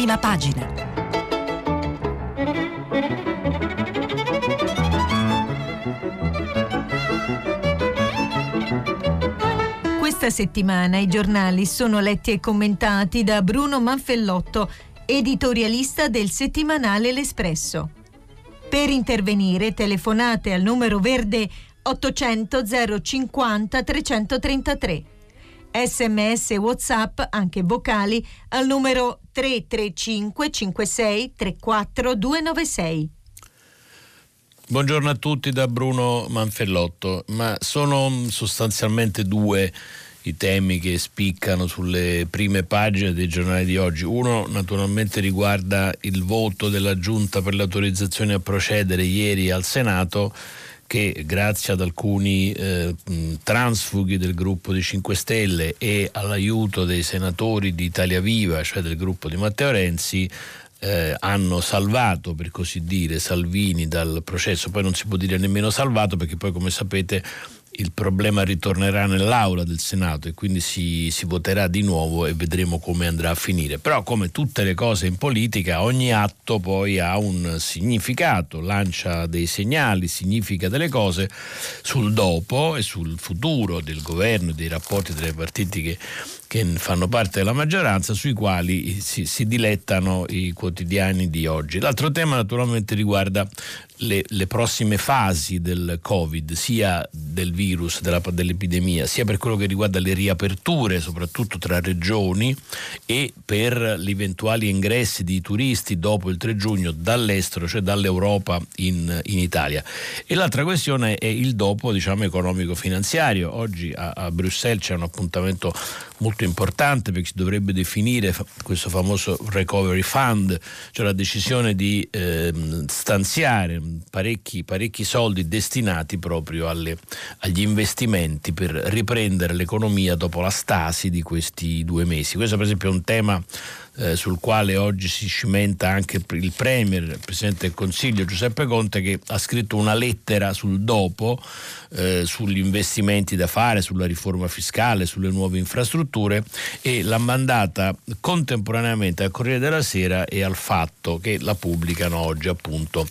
prima pagina. Questa settimana i giornali sono letti e commentati da Bruno Manfellotto, editorialista del settimanale L'Espresso. Per intervenire telefonate al numero verde 800 050 333. Sms WhatsApp, anche vocali, al numero 335 56 34 296. Buongiorno a tutti da Bruno Manfellotto, ma sono sostanzialmente due i temi che spiccano sulle prime pagine dei giornali di oggi. Uno naturalmente riguarda il voto della Giunta per l'autorizzazione a procedere ieri al Senato che grazie ad alcuni eh, transfughi del gruppo di 5 Stelle e all'aiuto dei senatori di Italia Viva, cioè del gruppo di Matteo Renzi, eh, hanno salvato, per così dire, Salvini dal processo. Poi non si può dire nemmeno salvato perché poi, come sapete, il problema ritornerà nell'aula del Senato e quindi si, si, voterà di nuovo e vedremo come andrà a finire. Però come tutte le cose in politica, ogni atto poi ha un significato, lancia dei segnali, significa delle cose sul dopo e sul futuro del governo dei rapporti tra i partiti che che fanno parte della maggioranza, sui quali si, si, dilettano i quotidiani di oggi. L'altro tema naturalmente riguarda le, le prossime fasi del Covid, sia del virus, della, dell'epidemia, sia per quello che riguarda le riaperture, soprattutto tra regioni, e per gli eventuali ingressi di turisti dopo il 3 giugno dall'estero, cioè dall'Europa in, in Italia. E l'altra questione è il dopo diciamo, economico-finanziario. Oggi a, a Bruxelles c'è un appuntamento molto importante perché si dovrebbe definire questo famoso recovery fund, cioè la decisione di eh, stanziare parecchi, parecchi, soldi destinati proprio alle, agli investimenti per riprendere l'economia dopo la stasi di questi due mesi. Questo per esempio è un tema eh, sul quale oggi si cimenta anche il Premier, il Presidente del Consiglio Giuseppe Conte che ha scritto una lettera sul dopo, eh, sugli investimenti da fare, sulla riforma fiscale, sulle nuove infrastrutture e l'ha mandata contemporaneamente al Corriere della Sera e al Fatto che la pubblicano oggi appunto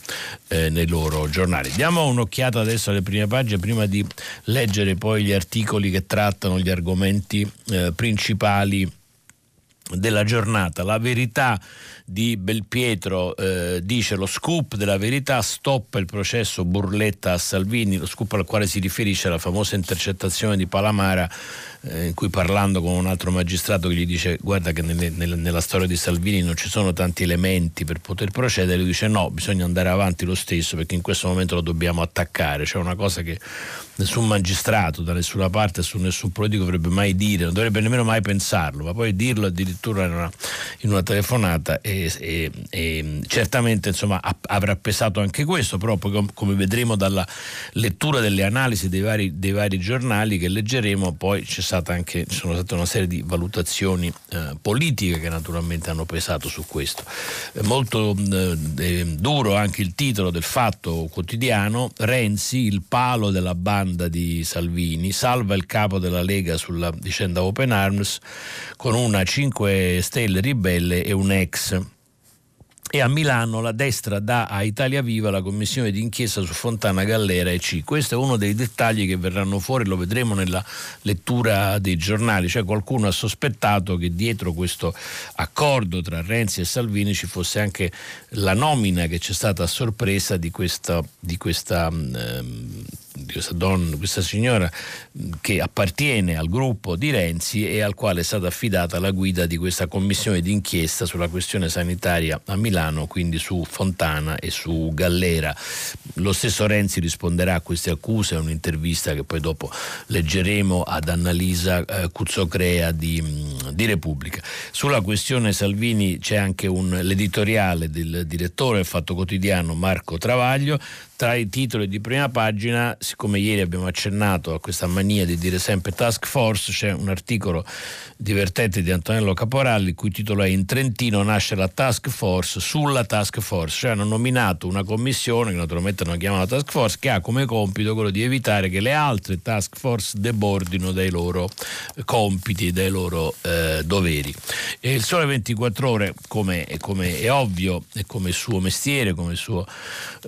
eh, nei loro giornali. Diamo un'occhiata adesso alle prime pagine prima di leggere poi gli articoli che trattano gli argomenti eh, principali della giornata. La verità di Belpietro eh, dice lo scoop della verità stoppa il processo Burletta a Salvini, lo scoop al quale si riferisce alla famosa intercettazione di Palamara eh, in cui parlando con un altro magistrato che gli dice guarda che nelle, nelle, nella storia di Salvini non ci sono tanti elementi per poter procedere, lui dice no, bisogna andare avanti lo stesso perché in questo momento lo dobbiamo attaccare, cioè una cosa che nessun magistrato da nessuna parte, su nessun politico dovrebbe mai dire, non dovrebbe nemmeno mai pensarlo, ma poi dirlo addirittura in una, in una telefonata e, e, e, certamente insomma, avrà pesato anche questo, però come vedremo dalla lettura delle analisi dei vari, dei vari giornali che leggeremo, poi c'è stata anche, ci sono state una serie di valutazioni eh, politiche che naturalmente hanno pesato su questo. È molto eh, duro anche il titolo del fatto quotidiano, Renzi, il palo della banda di Salvini, salva il capo della Lega sulla vicenda Open Arms con una 5 Stelle ribelle e un ex e a Milano la destra dà a Italia Viva la commissione d'inchiesta su Fontana Gallera e C. Questo è uno dei dettagli che verranno fuori, lo vedremo nella lettura dei giornali, cioè qualcuno ha sospettato che dietro questo accordo tra Renzi e Salvini ci fosse anche la nomina che c'è stata a sorpresa di questa, di questa ehm, di questa donna, questa signora che appartiene al gruppo di Renzi e al quale è stata affidata la guida di questa commissione d'inchiesta sulla questione sanitaria a Milano, quindi su Fontana e su Gallera. Lo stesso Renzi risponderà a queste accuse, è un'intervista che poi dopo leggeremo ad Annalisa eh, Cuzzocrea di, di, Repubblica. Sulla questione Salvini c'è anche un, l'editoriale del direttore del Fatto Quotidiano Marco Travaglio tra i titoli di prima pagina, siccome ieri abbiamo accennato a questa mania di dire sempre task force, c'è un articolo divertente di Antonello Caporalli, il cui titolo è In Trentino nasce la task force sulla task force, cioè hanno nominato una commissione che naturalmente non chiamano task force che ha come compito quello di evitare che le altre task force debordino dai loro compiti, dai loro eh, doveri. E il Sole 24 Ore, come, come è ovvio, è come suo mestiere, come il suo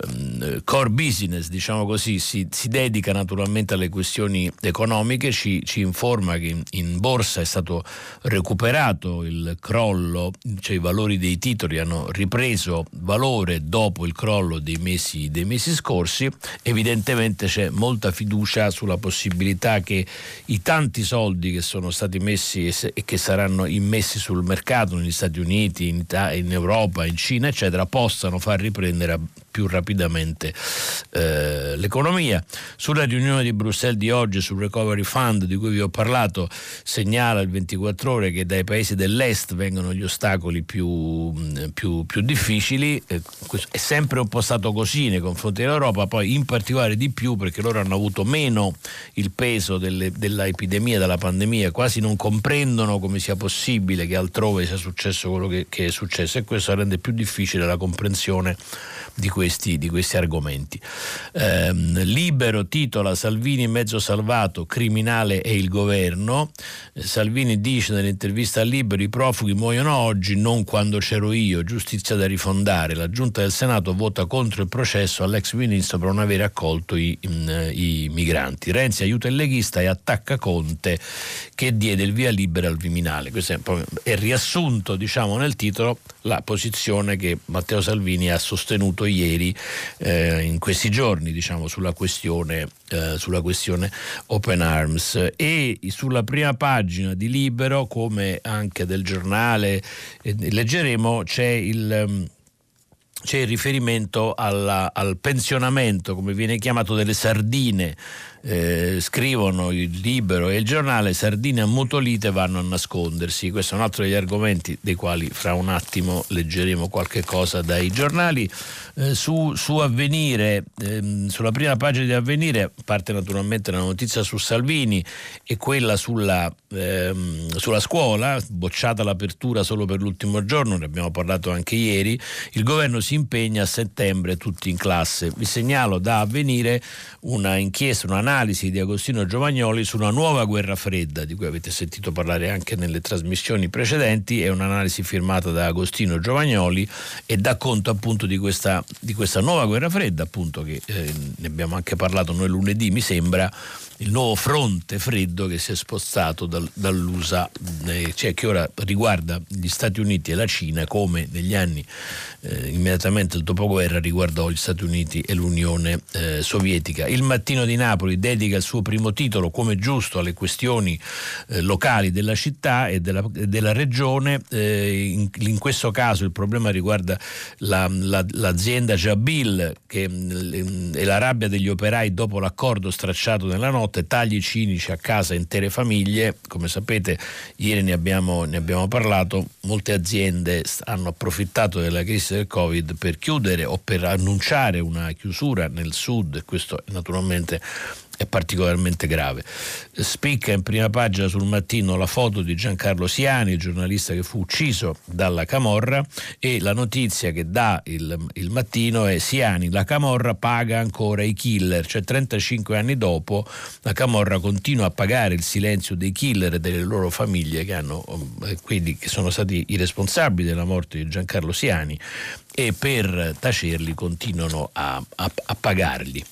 um, core business, diciamo così, si, si, dedica naturalmente alle questioni economiche, ci, ci informa che in, in, borsa è stato recuperato il crollo, cioè i valori dei titoli hanno ripreso valore dopo il crollo dei mesi, dei mesi scorsi, evidentemente c'è molta fiducia sulla possibilità che i tanti soldi che sono stati messi e che saranno immessi sul mercato negli Stati Uniti, in, in Europa, in Cina, eccetera, possano far riprendere più rapidamente eh, l'economia. Sulla riunione di Bruxelles di oggi sul Recovery Fund di cui vi ho parlato, segnala il 24 ore che dai paesi dell'est vengono gli ostacoli più, più, più difficili. Eh, è sempre un po' stato così nei confronti dell'Europa, poi in particolare di più perché loro hanno avuto meno il peso delle, dell'epidemia, della pandemia, quasi non comprendono come sia possibile che altrove sia successo quello che, che è successo e questo rende più difficile la comprensione di questi, di questi argomenti. Eh, libero titola Salvini mezzo salvato, criminale è il governo. Eh, Salvini dice nell'intervista a Libero i profughi muoiono oggi, non quando c'ero io, giustizia da rifondare. La giunta del Senato vota contro il processo all'ex ministro per non aver accolto i, i migranti. Renzi aiuta il leghista e attacca Conte che diede il via libera al Viminale. Questo è, è riassunto diciamo, nel titolo la posizione che Matteo Salvini ha sostenuto ieri eh, in questi giorni diciamo, sulla, questione, eh, sulla questione Open Arms. E sulla prima pagina di Libero come anche del giornale eh, leggeremo c'è il mm, c'è il riferimento alla, al pensionamento, come viene chiamato, delle sardine eh, scrivono il libero e il giornale sardine ammutolite vanno a nascondersi. Questo è un altro degli argomenti dei quali fra un attimo leggeremo qualche cosa dai giornali. Eh, su, su, Avvenire, ehm, sulla prima pagina di Avvenire parte naturalmente la notizia su Salvini e quella sulla, ehm, sulla scuola, bocciata l'apertura solo per l'ultimo giorno, ne abbiamo parlato anche ieri. Il governo si impegna a settembre tutti in classe. Vi segnalo da Avvenire una inchiesta, un'analisi un'analisi di Agostino Giovagnoli su una nuova guerra fredda, di cui avete sentito parlare anche nelle trasmissioni precedenti, è un'analisi firmata da Agostino Giovagnoli e dà conto appunto di questa, di questa nuova guerra fredda, appunto che eh, ne abbiamo anche parlato noi lunedì, mi sembra, il nuovo fronte freddo che si è spostato dal, dall'USA, eh, cioè che ora riguarda gli Stati Uniti e la Cina come negli anni eh, immediatamente il dopoguerra riguardò gli Stati Uniti e l'Unione eh, Sovietica. Il Mattino di Napoli dedica il suo primo titolo come giusto alle questioni eh, locali della città e della, della regione, eh, in, in, questo caso il problema riguarda la, la, l'azienda Jabil che mm, è la rabbia degli operai dopo l'accordo stracciato nella notte notte, tagli cinici a casa intere famiglie, come sapete ieri ne abbiamo, ne abbiamo parlato, molte aziende hanno approfittato della crisi del Covid per chiudere o per annunciare una chiusura nel sud. Questo naturalmente è particolarmente grave. Spicca in prima pagina sul mattino la foto di Giancarlo Siani, giornalista che fu ucciso dalla Camorra e la notizia che dà il, il mattino è Siani, la Camorra paga ancora i killer, cioè 35 anni dopo la Camorra continua a pagare il silenzio dei killer e delle loro famiglie che, hanno, eh, quindi, che sono stati i responsabili della morte di Giancarlo Siani e per tacerli continuano a, a, a pagarli.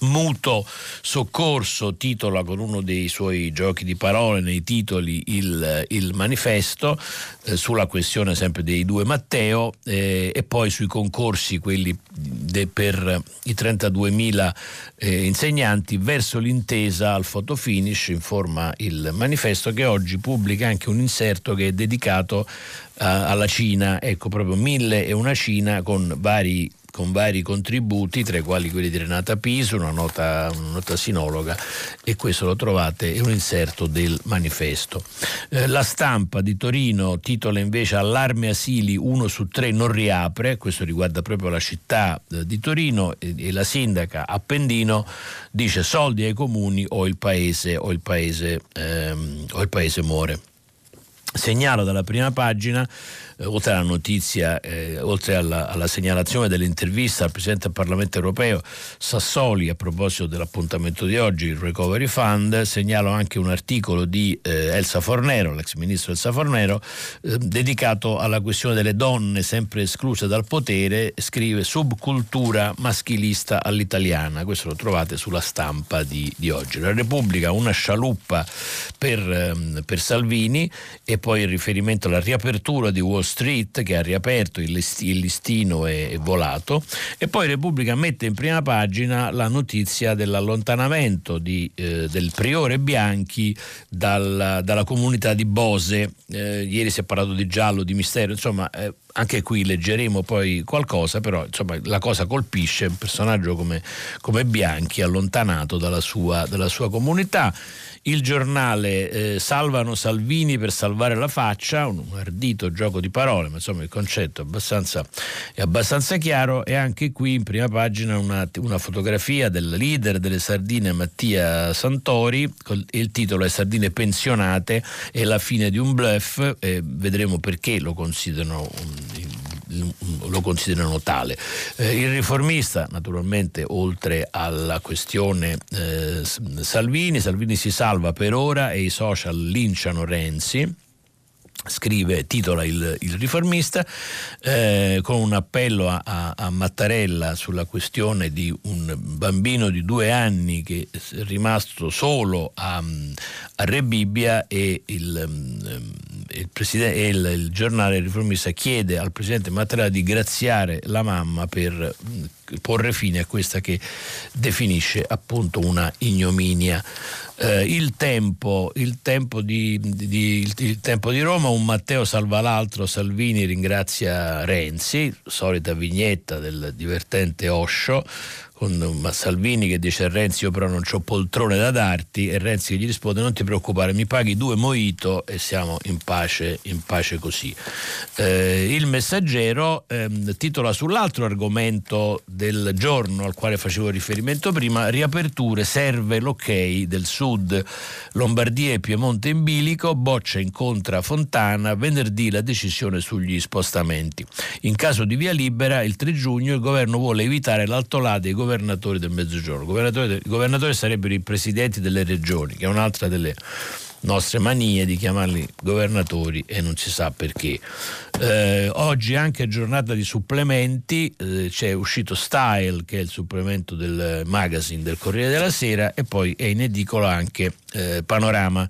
Muto Soccorso titola con uno dei suoi giochi di parole nei titoli il, il manifesto eh, sulla questione sempre dei due Matteo eh, e poi sui concorsi quelli de, per i 32.000 eh, insegnanti verso l'intesa al fotofinish informa il manifesto che oggi pubblica anche un inserto che è dedicato alla Cina. Ecco proprio mille e una Cina con vari con vari contributi, tra i quali quelli di Renata Piso, una nota, una nota sinologa e questo lo trovate in un inserto del manifesto. Eh, la stampa di Torino titola invece Allarme asili, uno su tre non riapre, questo riguarda proprio la città eh, di Torino e, e, la sindaca Appendino dice soldi ai comuni o il paese, o il paese, ehm, o il paese muore. Segnalo dalla prima pagina eh, oltre alla notizia, eh, oltre alla, alla, segnalazione dell'intervista al Presidente del Parlamento europeo Sassoli a proposito dell'appuntamento di oggi, il Recovery Fund, segnalo anche un articolo di eh, Elsa Fornero, l'ex ministro Elsa Fornero, eh, dedicato alla questione delle donne sempre escluse dal potere, scrive subcultura maschilista all'italiana, questo lo trovate sulla stampa di, di oggi. La Repubblica, una scialuppa per, ehm, per Salvini e poi il riferimento alla riapertura di Wall Street che ha riaperto il, listino e volato e poi Repubblica mette in prima pagina la notizia dell'allontanamento di, eh, del priore Bianchi dal, dalla comunità di Bose. Eh, ieri si è parlato di giallo, di mistero, insomma eh, anche qui leggeremo poi qualcosa, però insomma, la cosa colpisce un personaggio come, come Bianchi allontanato dalla sua, dalla sua comunità. Il giornale eh, salvano Salvini per salvare la faccia, un ardito gioco di parole, ma insomma il concetto è abbastanza, è abbastanza chiaro. E anche qui in prima pagina una, una fotografia del leader delle sardine Mattia Santori, il titolo è Sardine pensionate e la fine di un bluff, eh, vedremo perché lo considerano un, lo considerano tale. Eh, il riformista, naturalmente, oltre alla questione eh, Salvini, Salvini si salva per ora e i social linciano Renzi scrive, titola il, il riformista, eh, con un appello a, a, a, Mattarella sulla questione di un bambino di due anni che è rimasto solo a, a Re Bibbia e il, mm, il, il, il giornale riformista chiede al presidente Mattarella di graziare la mamma per porre fine a questa che definisce appunto una ignominia. Eh, il, tempo, il, tempo di, di, il, tempo di, Roma, un Matteo salva l'altro, Salvini ringrazia Renzi, solita vignetta del divertente Osho, con Salvini che dice a Renzi io però non ho poltrone da darti e Renzi gli risponde non ti preoccupare mi paghi due moito e siamo in pace, in pace così. Eh, il messaggero eh, titola sull'altro argomento del giorno al quale facevo riferimento prima, riaperture, serve l'ok del sud, Lombardia e Piemonte in bilico, Boccia incontra Fontana, venerdì la decisione sugli spostamenti. In caso di via libera il 3 giugno il governo vuole evitare l'altolà dei governi governatori del Mezzogiorno. Governatori, governatori sarebbero i presidenti delle regioni, che è un'altra delle nostre manie di chiamarli governatori e non si sa perché. Eh, oggi anche giornata di supplementi, eh, c'è uscito Style che è il supplemento del magazine del Corriere della Sera e poi è in edicola anche eh, Panorama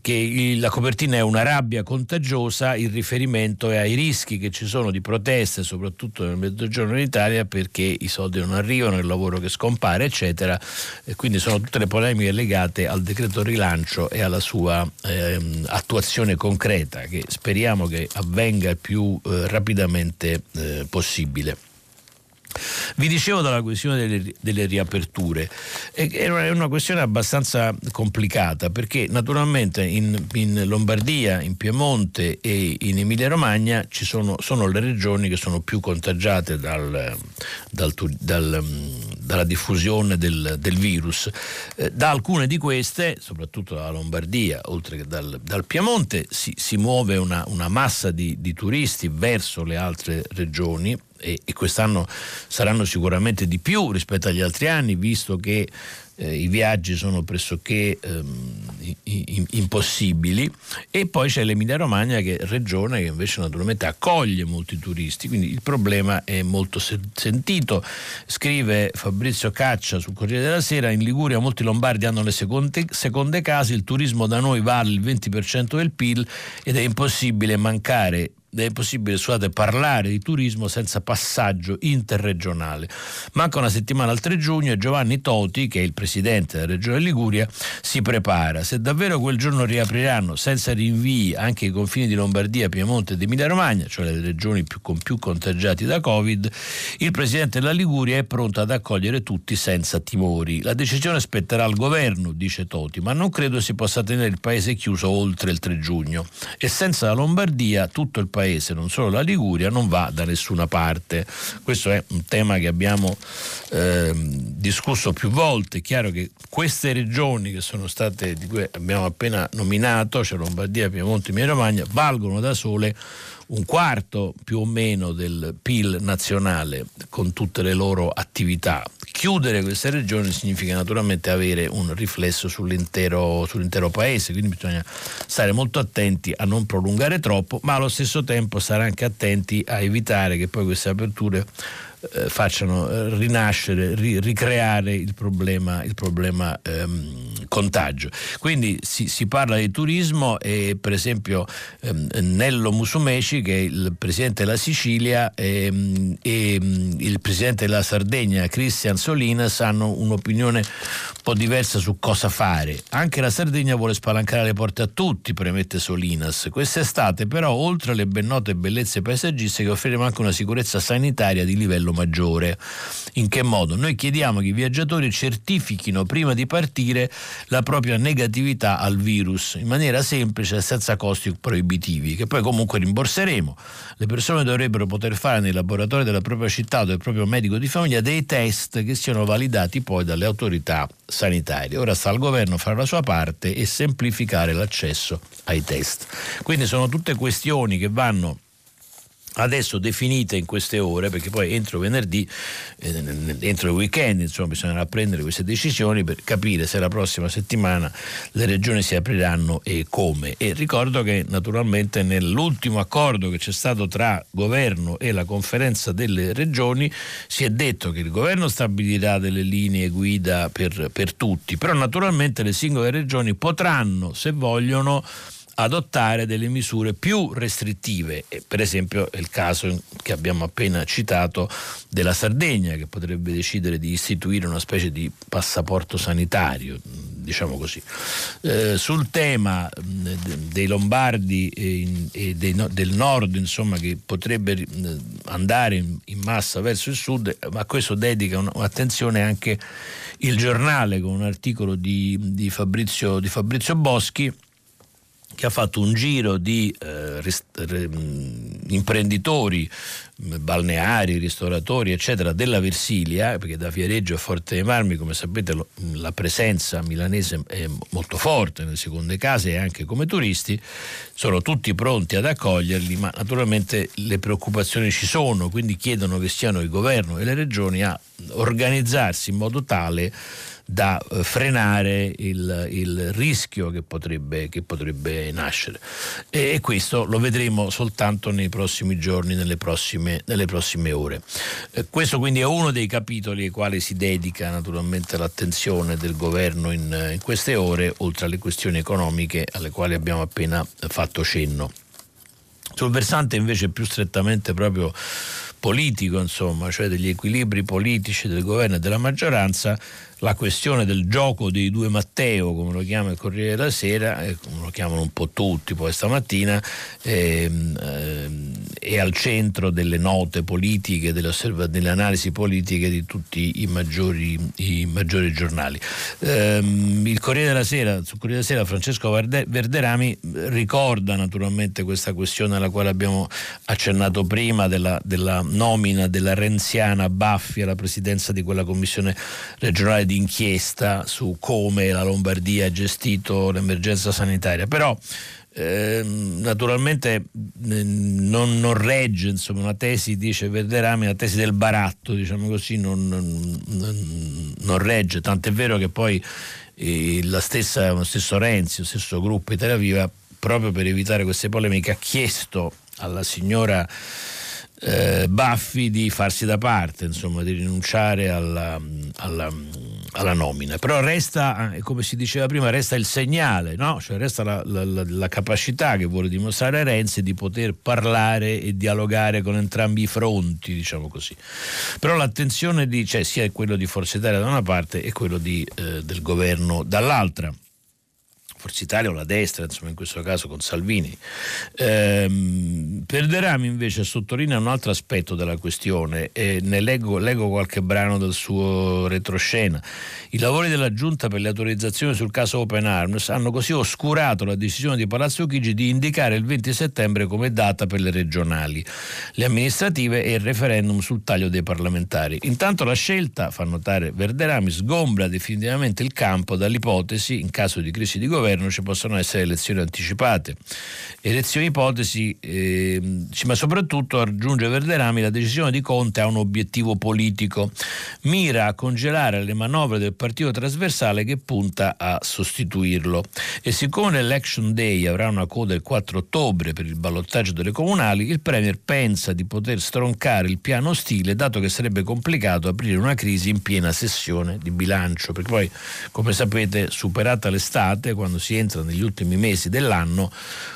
che la copertina è una rabbia contagiosa, il riferimento è ai rischi che ci sono di proteste, soprattutto nel mezzogiorno d'Italia, perché i soldi non arrivano, il lavoro che scompare, eccetera. E quindi sono tutte le polemiche legate al decreto rilancio e alla sua ehm, attuazione concreta, che speriamo che avvenga il più eh, rapidamente eh, possibile. Vi dicevo della questione delle, delle riaperture, è una questione abbastanza complicata perché naturalmente in, in Lombardia, in Piemonte e in Emilia Romagna ci sono, sono le regioni che sono più contagiate dal, dal, dal, dalla diffusione del, del virus. Eh, da alcune di queste, soprattutto dalla Lombardia, oltre che dal, dal Piemonte, si, si muove una, una massa di, di turisti verso le altre regioni e, e quest'anno saranno sicuramente di più rispetto agli altri anni, visto che eh, i viaggi sono pressoché ehm, impossibili e poi c'è l'Emilia Romagna che è regione che invece naturalmente accoglie molti turisti, quindi il problema è molto sentito. Scrive Fabrizio Caccia sul Corriere della Sera, in Liguria molti lombardi hanno le seconde, seconde case, il turismo da noi vale il 20% del PIL ed è impossibile mancare è possibile scusate, parlare di turismo senza passaggio interregionale. Manca una settimana al 3 giugno e Giovanni Toti, che è il presidente della regione Liguria, si prepara. Se davvero quel giorno riapriranno senza rinvii anche i confini di Lombardia, Piemonte ed Emilia Romagna, cioè le regioni più, con più contagiati da Covid, il presidente della Liguria è pronto ad accogliere tutti senza timori. La decisione spetterà al governo, dice Toti, ma non credo si possa tenere il paese chiuso oltre il 3 giugno. E senza la Lombardia tutto il paese, non solo la Liguria, non va da nessuna parte. Questo è un tema che abbiamo eh, discusso più volte. È chiaro che queste regioni che sono state, di cui abbiamo appena nominato, cioè Lombardia, Piemonte Emilia Romagna, valgono da sole un quarto più o meno del PIL nazionale con tutte le loro attività. Chiudere queste regioni significa naturalmente avere un riflesso sull'intero, sull'intero paese, quindi bisogna stare molto attenti a non prolungare troppo, ma allo stesso tempo stare anche attenti a evitare che poi queste aperture eh, facciano eh, rinascere, ri, ricreare il problema, il problema ehm, contagio. Quindi si, si, parla di turismo e per esempio ehm, Nello Musumeci che è il presidente della Sicilia ehm, e ehm, il presidente della Sardegna Cristian Solinas hanno un'opinione un po' diversa su cosa fare. Anche la Sardegna vuole spalancare le porte a tutti, premette Solinas. Quest'estate però oltre alle ben note bellezze paesaggistiche offriremo anche una sicurezza sanitaria di livello maggiore. In che modo? Noi chiediamo che i viaggiatori certifichino prima di partire la propria negatività al virus in maniera semplice e senza costi proibitivi, che poi comunque rimborseremo. Le persone dovrebbero poter fare nei laboratori della propria città o del proprio medico di famiglia dei test che siano validati poi dalle autorità sanitarie. Ora sta al governo fare la sua parte e semplificare l'accesso ai test. Quindi sono tutte questioni che vanno adesso definite in queste ore, perché poi entro venerdì, eh, entro il weekend, insomma, bisognerà prendere queste decisioni per capire se la prossima settimana le regioni si apriranno e come. E ricordo che naturalmente nell'ultimo accordo che c'è stato tra governo e la conferenza delle regioni si è detto che il governo stabilirà delle linee guida per, per tutti, però naturalmente le singole regioni potranno, se vogliono, adottare delle misure più restrittive, per esempio il caso che abbiamo appena citato della Sardegna che potrebbe decidere di istituire una specie di passaporto sanitario, diciamo così. Eh, sul tema dei Lombardi e, del nord, insomma, che potrebbe andare in, massa verso il sud, ma questo dedica un'attenzione anche il giornale con un articolo di, di, Fabrizio, di Fabrizio Boschi che ha fatto un giro di eh, rist- re- imprenditori balneari, ristoratori, eccetera, della Versilia, perché da Viareggio a Forte dei Marmi, come sapete, lo, la presenza milanese è molto forte nelle seconde case e anche come turisti, sono tutti pronti ad accoglierli, ma naturalmente le preoccupazioni ci sono, quindi chiedono che siano il governo e le regioni a organizzarsi in modo tale da eh, frenare il, il rischio che potrebbe, che potrebbe nascere. E, e, questo lo vedremo soltanto nei prossimi giorni, nelle prossime, nelle prossime ore. Eh, questo quindi è uno dei capitoli ai quali si dedica naturalmente l'attenzione del governo in, in queste ore, oltre alle questioni economiche alle quali abbiamo appena fatto cenno. Sul versante invece più strettamente proprio politico, insomma, cioè degli equilibri politici del governo e della maggioranza, la questione del gioco dei due Matteo, come lo chiama il Corriere della Sera, e come lo chiamano un po' tutti poi stamattina, ehm, ehm, è al centro delle note politiche, delle, delle, analisi politiche di tutti i maggiori, i maggiori giornali. Ehm, il Corriere della Sera, sul Corriere della Sera Francesco Verderami ricorda naturalmente questa questione alla quale abbiamo accennato prima della, della nomina della renziana Baffi alla presidenza di quella commissione regionale di d'inchiesta su come la Lombardia ha gestito l'emergenza sanitaria, però eh, naturalmente non, non, regge insomma, una tesi, dice Verderami, una tesi del baratto, diciamo così, non, non, non regge, tant'è vero che poi eh, la stessa, lo stesso Renzi, lo stesso gruppo Italia Viva, proprio per evitare queste polemiche, ha chiesto alla signora eh, Baffi di farsi da parte, insomma, di rinunciare alla, alla alla nomina. Però resta, eh, come si diceva prima, resta il segnale, no? cioè resta la, la, la, capacità che vuole dimostrare Renzi di poter parlare e dialogare con entrambi i fronti, diciamo così. Però l'attenzione di, cioè, sia quello di Forza Italia da una parte e quello di, eh, del governo dall'altra. Forza Italia o la destra, insomma in questo caso con Salvini. Ehm, Perderami invece sottolinea un altro aspetto della questione e ne leggo, leggo, qualche brano del suo retroscena. I lavori della Giunta per le autorizzazioni sul caso Open Arms hanno così oscurato la decisione di Palazzo Chigi di indicare il 20 settembre come data per le regionali, le amministrative e il referendum sul taglio dei parlamentari. Intanto la scelta, fa notare Verderami, sgombra definitivamente il campo dall'ipotesi, in caso di crisi di governo, governo ci possono essere elezioni anticipate. Elezioni ipotesi, eh, ma soprattutto aggiunge Verderami la decisione di Conte ha un obiettivo politico, mira a congelare le manovre del partito trasversale che punta a sostituirlo. E siccome l'Election Day avrà una coda il 4 ottobre per il ballottaggio delle comunali, il Premier pensa di poter stroncare il piano stile, dato che sarebbe complicato aprire una crisi in piena sessione di bilancio, perché poi, come sapete, superata l'estate, quando si entra negli ultimi mesi dell'anno,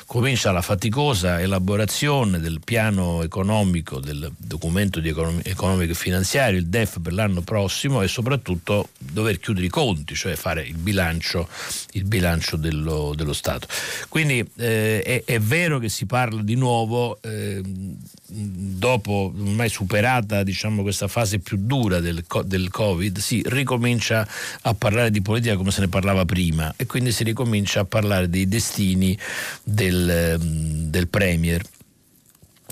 comincia la faticosa elaborazione del piano economico, del documento di econom- economico e finanziario, il DEF per l'anno prossimo e soprattutto dover chiudere i conti, cioè fare il bilancio, il bilancio dello, dello, Stato. Quindi eh, è, è, vero che si parla di nuovo, eh, dopo ormai superata diciamo, questa fase più dura del, del Covid, si ricomincia a parlare di politica come se ne parlava prima e quindi si ricomincia comincia a parlare dei destini del, ehm, del Premier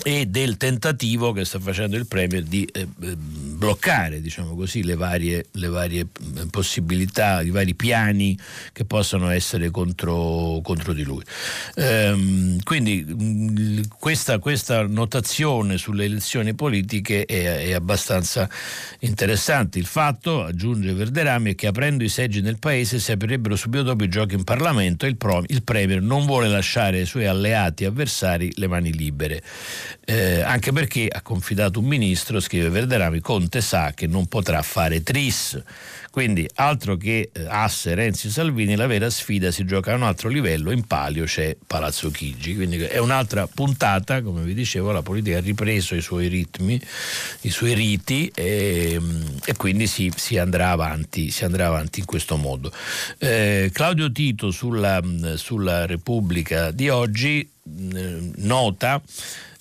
e del tentativo che sta facendo il Premier di eh, eh, bloccare diciamo così, le varie, le varie, eh, possibilità, i vari piani che possono essere contro, contro di lui. Ehm, quindi mh, questa, questa, notazione sulle elezioni politiche è, è, abbastanza interessante. Il fatto, aggiunge Verderami, è che aprendo i seggi nel Paese si aprirebbero subito dopo i giochi in Parlamento e il, Pro, il Premier non vuole lasciare ai suoi alleati avversari le mani libere eh, anche perché ha confidato un ministro, scrive Verderami, Conte sa che non potrà fare tris. Quindi altro che eh, asse Renzi Salvini, la vera sfida si gioca a un altro livello, in palio c'è Palazzo Chigi, quindi è un'altra puntata, come vi dicevo, la politica ha ripreso i suoi ritmi, i suoi riti e, e quindi si, si, andrà avanti, si, andrà avanti, in questo modo. Eh, Claudio Tito sulla, sulla Repubblica di oggi eh, nota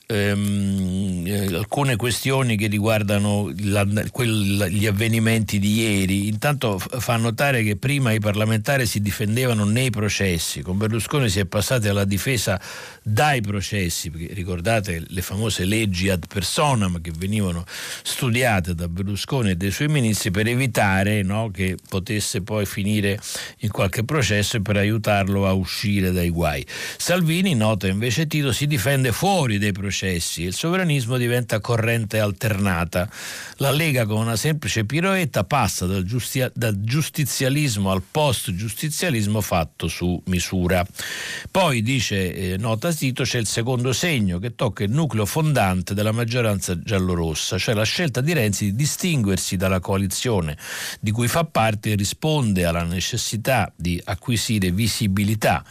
ehm, eh, alcune questioni che riguardano la, quel, gli avvenimenti di ieri. Intanto fa notare che prima i parlamentari si difendevano nei processi, con Berlusconi si è passati alla difesa dai processi, perché ricordate le famose leggi ad personam che venivano studiate da Berlusconi e dai suoi ministri per evitare no, che potesse poi finire in qualche processo e per aiutarlo a uscire dai guai. Salvini, nota invece Tito, si difende fuori dai processi e il sovranismo diventa corrente alternata. La Lega con una semplice piroetta passa dal, giustia- dal giustizialismo al post-giustizialismo fatto su misura. Poi dice, eh, nota Tito c'è il secondo segno che tocca il nucleo fondante della maggioranza giallorossa, cioè la scelta di Renzi di distinguersi dalla coalizione di cui fa parte risponde alla necessità di acquisire visibilità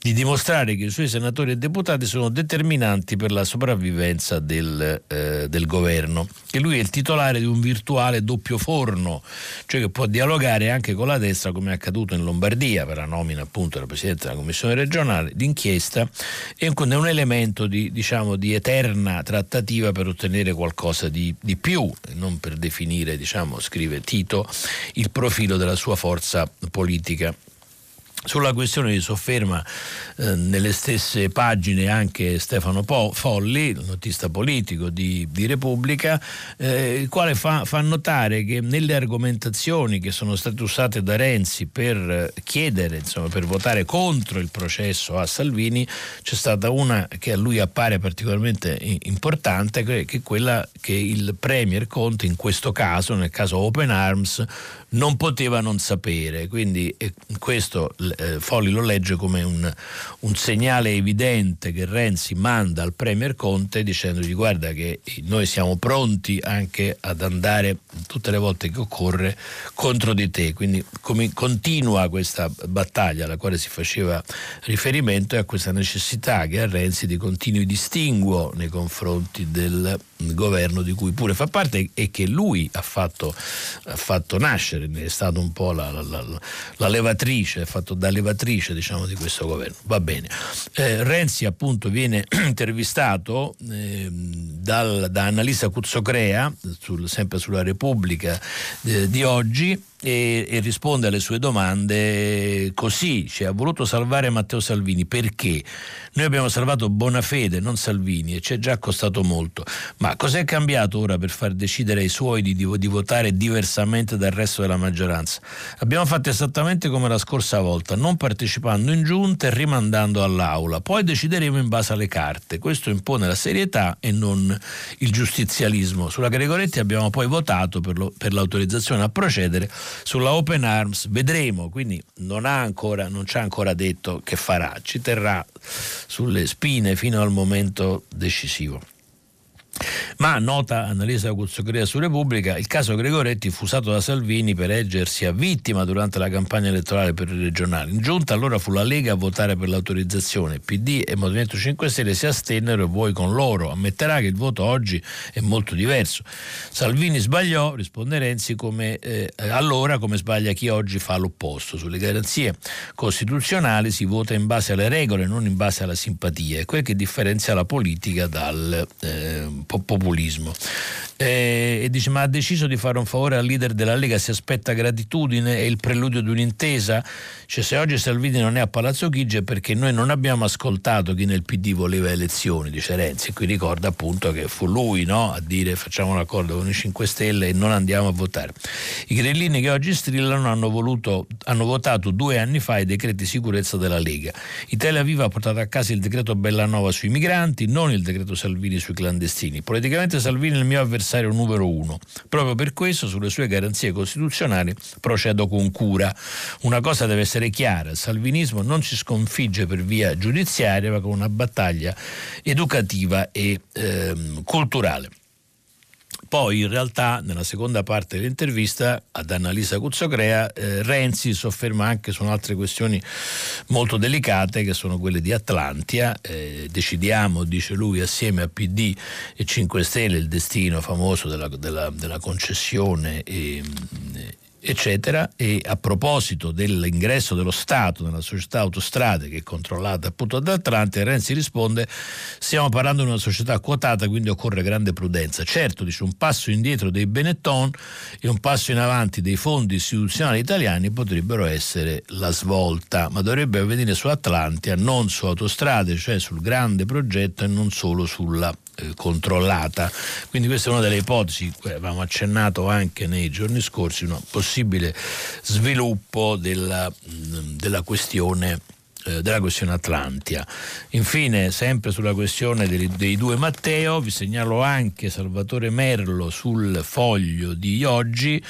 di dimostrare che i suoi senatori e deputati sono determinanti per la sopravvivenza del, eh, del, governo, che lui è il titolare di un virtuale doppio forno, cioè che può dialogare anche con la destra come è accaduto in Lombardia per la nomina appunto della Presidente della Commissione regionale d'inchiesta e è un elemento di, diciamo, di eterna trattativa per ottenere qualcosa di, di più, non per definire, diciamo, scrive Tito, il profilo della sua forza politica. Sulla questione si sofferma eh, nelle stesse pagine anche Stefano po- Folli, notista politico di, di Repubblica, eh, il quale fa, fa, notare che nelle argomentazioni che sono state usate da Renzi per chiedere, insomma, per votare contro il processo a Salvini, c'è stata una che a lui appare particolarmente importante, che è quella che il Premier Conte in questo caso, nel caso Open Arms, non poteva non sapere. Quindi questo eh, Folli lo legge come un, un, segnale evidente che Renzi manda al Premier Conte dicendogli guarda che noi siamo pronti anche ad andare tutte le volte che occorre contro di te, quindi come, continua questa battaglia alla quale si faceva riferimento e a questa necessità che ha Renzi di continui distinguo nei confronti del governo di cui pure fa parte e che lui ha fatto, ha fatto nascere, è stata un po' la, la, la, la levatrice, è fatto da levatrice diciamo, di questo governo. Va bene. Eh, Renzi appunto viene intervistato eh, dal, da Annalisa Cuzzocrea, sul, sempre sulla Repubblica eh, di oggi, e, e, risponde alle sue domande così, cioè, ha voluto salvare Matteo Salvini perché noi abbiamo salvato Bonafede, non Salvini e ci è già costato molto, ma cos'è cambiato ora per far decidere ai suoi di, di, votare diversamente dal resto della maggioranza? Abbiamo fatto esattamente come la scorsa volta, non partecipando in giunta e rimandando all'aula, poi decideremo in base alle carte, questo impone la serietà e non il giustizialismo. Sulla Gregoretti abbiamo poi votato per, lo, per l'autorizzazione a procedere sulla Open Arms vedremo, quindi non, ha ancora, non ci ha ancora detto che farà, ci terrà sulle spine fino al momento decisivo. Ma nota Annalisa Cuzzocrea su Repubblica, il caso Gregoretti fu usato da Salvini per eggersi a vittima durante la campagna elettorale per i regionali. In giunta allora fu la Lega a votare per l'autorizzazione. PD e Movimento 5 Stelle si astennero e voi con loro. Ammetterà che il voto oggi è molto diverso. Salvini sbagliò, risponde Renzi, come, eh, allora come sbaglia chi oggi fa l'opposto. Sulle garanzie costituzionali si vota in base alle regole, non in base alla simpatia. È quel che differenzia la politica dal eh, populismo. Eh, e dice ma ha deciso di fare un favore al leader della Lega, si aspetta gratitudine, è il preludio di un'intesa? Cioè, se oggi Salvini non è a Palazzo Chigi è perché noi non abbiamo ascoltato chi nel PD voleva elezioni, dice Renzi, e qui ricorda appunto che fu lui no, a dire facciamo un accordo con i 5 Stelle e non andiamo a votare. I grillini che oggi strillano hanno, voluto, hanno votato due anni fa i decreti sicurezza della Lega. Italia Viva ha portato a casa il decreto Bellanova sui migranti, non il decreto Salvini sui clandestini. Politicamente Salvini è il mio avversario numero uno. Proprio per questo, sulle sue garanzie costituzionali, procedo con cura. Una cosa deve essere chiara: il salvinismo non si sconfigge per via giudiziaria, ma con una battaglia educativa e ehm, culturale. Poi in realtà nella seconda parte dell'intervista ad Annalisa Cuzzocrea eh, Renzi sofferma anche su altre questioni molto delicate che sono quelle di Atlantia. Eh, decidiamo, dice lui, assieme a PD e 5 Stelle il destino famoso della, della, della concessione e, eccetera. E a proposito dell'ingresso dello Stato nella società autostrade che è controllata appunto da Atlantia, Renzi risponde: stiamo parlando di una società quotata, quindi occorre grande prudenza. Certo, dice un passo indietro dei Benetton e un passo in avanti dei fondi istituzionali italiani potrebbero essere la svolta, ma dovrebbe avvenire su Atlantia, non su autostrade, cioè sul grande progetto e non solo sulla eh, controllata. Quindi questa è una delle ipotesi, avevamo accennato anche nei giorni scorsi, un possibile sviluppo della, della questione eh, della questione Atlantia. Infine, sempre sulla questione dei, dei, due Matteo, vi segnalo anche Salvatore Merlo sul foglio di oggi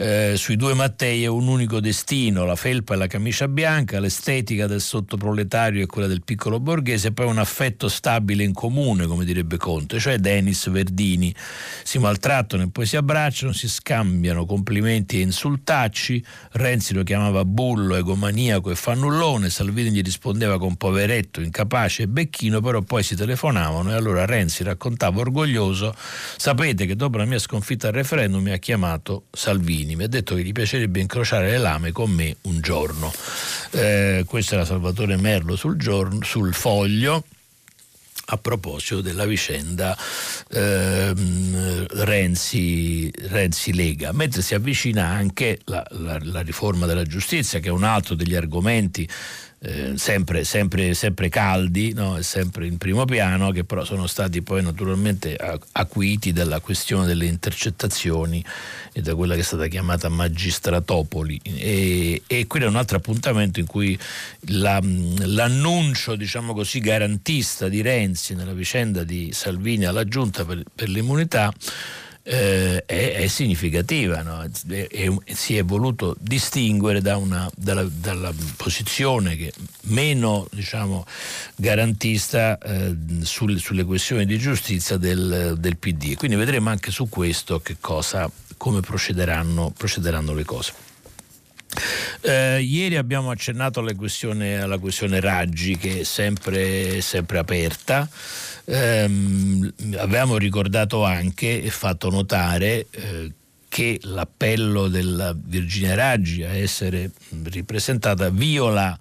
eh, sui due Mattei è un unico destino, la felpa e la camicia bianca, l'estetica del sottoproletario e quella del piccolo borghese, e poi un affetto stabile in comune, come direbbe Conte, cioè Denis Verdini. Si maltrattano e poi si abbracciano, si scambiano complimenti e insultacci, Renzi lo chiamava bullo, egomaniaco e fannullone, Salvini gli rispondeva con poveretto, incapace e becchino, però poi si telefonavano e allora Renzi raccontava orgoglioso, sapete che dopo la mia sconfitta al referendum mi ha chiamato Salvini. Salvini. Mi ha detto che gli piacerebbe incrociare le lame con me un giorno. Eh, questo era Salvatore Merlo sul, giorno, sul foglio. A proposito della vicenda eh, Renzi, Renzi, Lega, mentre si avvicina anche la, la, la riforma della giustizia, che è un altro degli argomenti eh, sempre, sempre, sempre, caldi no? sempre in primo piano, che però sono stati poi naturalmente acuiti dalla questione delle intercettazioni e da quella che è stata chiamata magistratopoli. E, e quello è un altro appuntamento in cui la, l'annuncio, diciamo così, garantista di Renzi nella vicenda di Salvini alla giunta per, per l'immunità eh, è, è, significativa, no? è, è, si è voluto distinguere da una, dalla, dalla, posizione che meno diciamo, garantista eh, sul, sulle questioni di giustizia del, del PD. Quindi vedremo anche su questo cosa, come procederanno, procederanno le cose. Eh, ieri abbiamo accennato alla questione, alla questione Raggi che è sempre, sempre aperta. Eh, avevamo ricordato anche e fatto notare eh, che l'appello della Virginia Raggi a essere ripresentata viola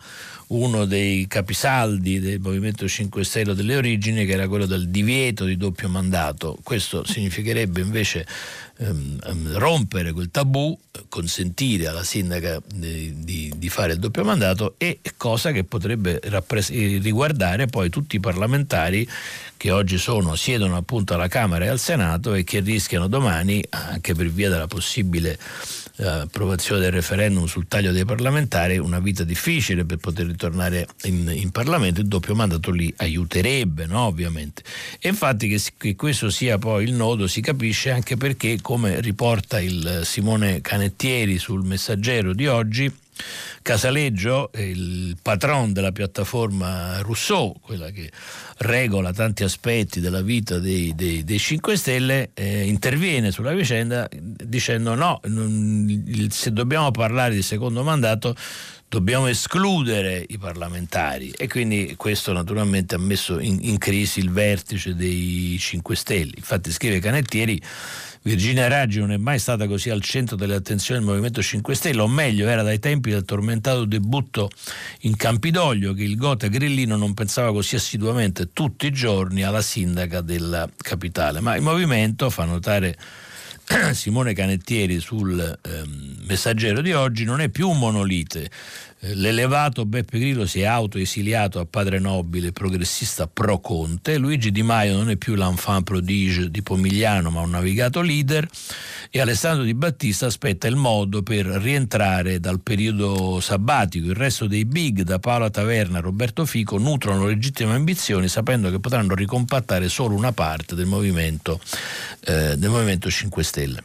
uno dei capisaldi del Movimento 5 Stelle delle origini, che era quello del divieto di doppio mandato. Questo significherebbe invece ehm, ehm rompere quel tabù, consentire alla sindaca di, di, di, fare il doppio mandato e cosa che potrebbe rappres- riguardare poi tutti i parlamentari che oggi sono, siedono appunto alla Camera e al Senato e che rischiano domani, anche per via della possibile approvazione del referendum sul taglio dei parlamentari, una vita difficile per poter ritornare in, in Parlamento, il doppio mandato lì aiuterebbe, no? ovviamente. E infatti che, che, questo sia poi il nodo si capisce anche perché, come riporta il Simone Canettieri sul messaggero di oggi, Casaleggio, il patron della piattaforma Rousseau, quella che regola tanti aspetti della vita dei, dei, dei 5 Stelle, eh, interviene sulla vicenda dicendo no, non, se dobbiamo parlare di secondo mandato dobbiamo escludere i parlamentari e quindi questo naturalmente ha messo in, in crisi il vertice dei 5 Stelle. Infatti scrive Canettieri Virginia Raggi non è mai stata così al centro delle attenzioni del Movimento 5 Stelle, o meglio, era dai tempi del tormentato debutto in Campidoglio che il Gota Grillino non pensava così assiduamente tutti i giorni alla sindaca della capitale. Ma il movimento, fa notare Simone Canettieri sul ehm, messaggero di oggi, non è più un monolite eh, l'elevato Beppe Grillo si è autoesiliato a padre nobile progressista pro Conte, Luigi Di Maio non è più l'enfant prodige di Pomigliano ma un navigato leader e Alessandro Di Battista aspetta il modo per rientrare dal periodo sabbatico. Il resto dei big da Paola Taverna a Roberto Fico nutrono legittime ambizioni sapendo che potranno ricompattare solo una parte del movimento, eh, del movimento 5 Stelle.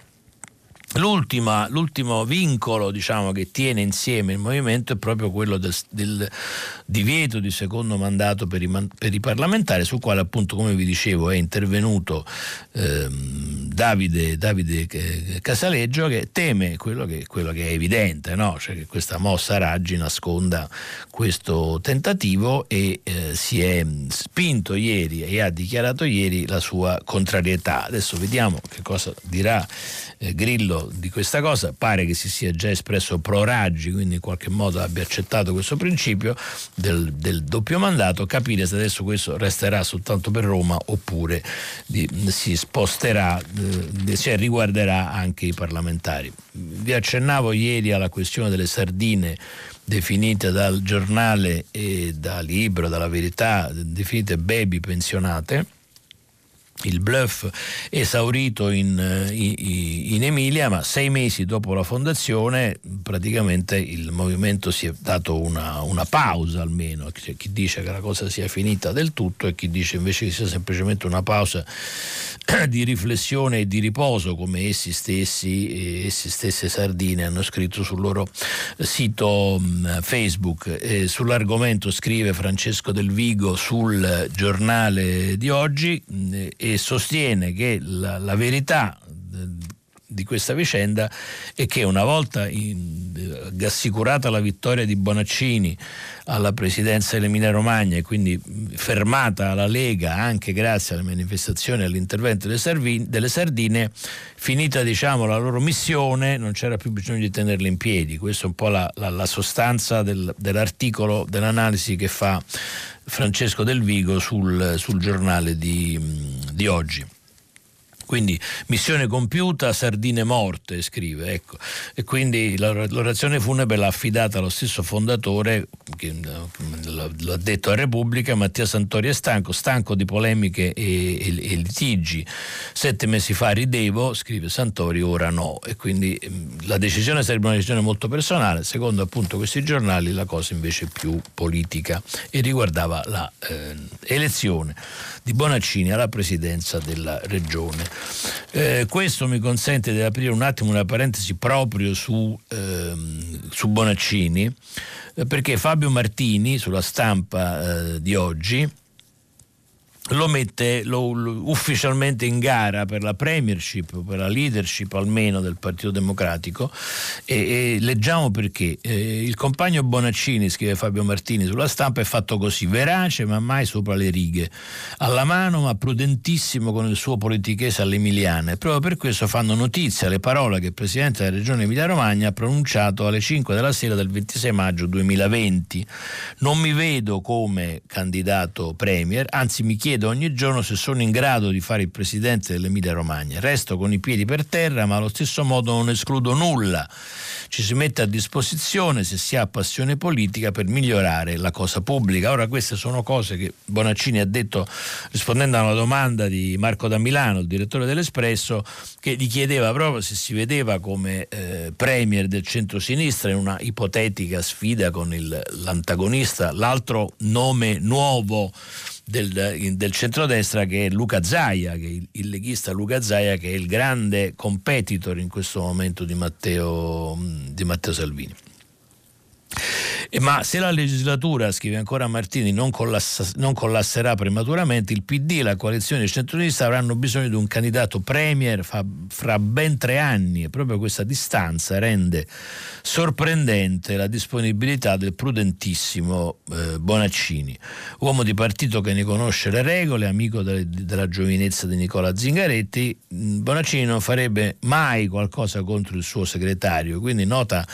L'ultimo vincolo diciamo, che tiene insieme il movimento è proprio quello del, del divieto di secondo mandato per i, per i, parlamentari, sul quale appunto come vi dicevo è intervenuto ehm, Davide, Davide, Casaleggio che teme quello che, quello che è evidente, no? cioè che questa mossa Raggi nasconda questo tentativo e eh, si è spinto ieri e ha dichiarato ieri la sua contrarietà. Adesso vediamo che cosa dirà eh, Grillo di questa cosa, pare che si sia già espresso pro Raggi, quindi in qualche modo abbia accettato questo principio del, del doppio mandato, capire se adesso questo resterà soltanto per Roma oppure di, si sposterà, eh, cioè riguarderà anche i parlamentari. Vi accennavo ieri alla questione delle sardine definite dal giornale e da libro, dalla verità, definite baby pensionate il bluff esaurito in, eh, in, Emilia, ma sei mesi dopo la fondazione praticamente il movimento si è dato una, una pausa almeno, C'è chi dice che la cosa sia finita del tutto e chi dice invece che sia semplicemente una pausa di riflessione e di riposo come essi stessi, essi stesse sardine hanno scritto sul loro sito mm, Facebook. E sull'argomento scrive Francesco Del Vigo sul giornale di oggi mm, sostiene che la, la verità di questa vicenda è che una volta in, assicurata la vittoria di Bonaccini alla presidenza dell'Emilia Romagna e quindi fermata la Lega anche grazie alle manifestazioni e all'intervento delle, Sarvin, delle Sardine, finita diciamo, la loro missione non c'era più bisogno di tenerle in piedi. Questa è un po' la, la, la sostanza del, dell'articolo, dell'analisi che fa Francesco Del Vigo sul, sul giornale di, di oggi. Quindi missione compiuta, sardine morte, scrive. Ecco. E quindi l'orazione funebre l'ha affidata allo stesso fondatore che l'ha detto a Repubblica, Mattia Santori è stanco, stanco di polemiche e, e, e, litigi. Sette mesi fa ridevo, scrive Santori, ora no. E quindi ehm, la decisione sarebbe una decisione molto personale, secondo appunto questi giornali la cosa invece è più politica e riguardava l'elezione eh, di Bonaccini alla presidenza della regione. Eh, questo mi consente di aprire un attimo una parentesi proprio su, ehm, su Bonaccini, eh, perché Fabio Martini sulla stampa eh, di oggi lo mette lo, lo, ufficialmente in gara per la premiership, per la leadership almeno del Partito Democratico. E, e leggiamo perché. Eh, il compagno Bonaccini, scrive Fabio Martini sulla stampa, è fatto così, verace ma mai sopra le righe, alla mano ma prudentissimo con il suo politichese all'emiliana e proprio per questo fanno notizia le parole che il Presidente della Regione Emilia-Romagna ha pronunciato alle 5 della sera del 26 maggio 2020. Non mi vedo come candidato premier, anzi mi chiedo chiedo ogni giorno se sono in grado di fare il presidente dell'Emilia Romagna. Resto con i piedi per terra, ma allo stesso modo non escludo nulla. Ci si mette a disposizione se si ha passione politica per migliorare la cosa pubblica. Ora queste sono cose che Bonaccini ha detto rispondendo a una domanda di Marco da Milano, il direttore dell'Espresso, che gli chiedeva proprio se si vedeva come eh, premier del centro-sinistra in una ipotetica sfida con il, l'antagonista, l'altro nome nuovo del, del centrodestra che è Luca Zaia, che il, il, leghista Luca Zaia che è il grande competitor in questo momento di Matteo, di Matteo Salvini. Ma se la legislatura, scrive ancora Martini, non, collassa, non, collasserà prematuramente, il PD e la coalizione centrodestra avranno bisogno di un candidato premier fra, fra ben tre anni e proprio questa distanza rende sorprendente la disponibilità del prudentissimo eh, Bonaccini, uomo di partito che ne conosce le regole, amico de, della giovinezza di Nicola Zingaretti. Bonaccini non farebbe mai qualcosa contro il suo segretario, quindi nota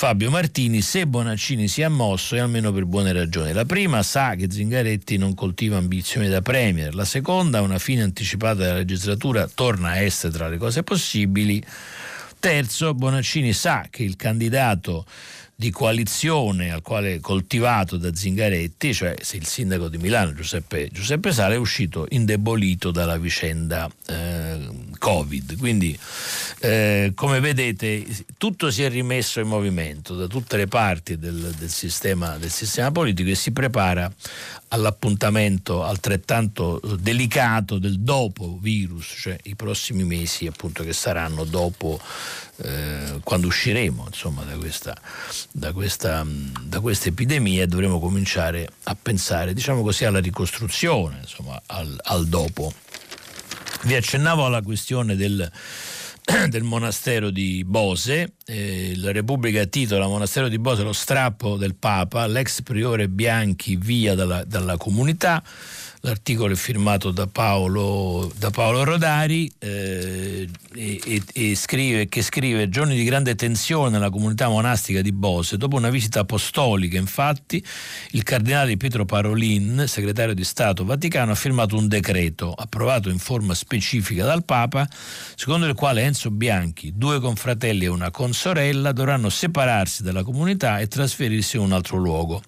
Fabio Martini, se Bonaccini si è mosso è almeno per buone ragioni. La prima sa che Zingaretti non coltiva ambizioni da Premier, la seconda, una fine anticipata della legislatura, torna a essere tra le cose possibili. Terzo, Bonaccini sa che il candidato di coalizione al quale coltivato da Zingaretti, cioè il sindaco di Milano Giuseppe, Giuseppe Sala è uscito indebolito dalla vicenda eh, Covid. Quindi eh, come vedete tutto si è rimesso in movimento da tutte le parti del, del, sistema, del sistema politico e si prepara all'appuntamento altrettanto delicato del dopo virus, cioè i prossimi mesi appunto che saranno dopo eh, quando usciremo insomma, da, questa, da, questa, da questa epidemia dovremo cominciare a pensare diciamo così alla ricostruzione, insomma, al, al dopo. Vi accennavo alla questione del del monastero di Bose. Eh, la Repubblica titola Monastero di Bose lo strappo del Papa, l'ex priore Bianchi via dalla, dalla comunità. L'articolo è firmato da Paolo, da Paolo Rodari eh, e, e, scrive, che scrive giorni di grande tensione nella comunità monastica di Bose. Dopo una visita apostolica, infatti, il cardinale Pietro Parolin, segretario di Stato Vaticano, ha firmato un decreto approvato in forma specifica dal Papa, secondo il quale Enzo Bianchi, due confratelli e una consorella dovranno separarsi dalla comunità e trasferirsi in un altro luogo,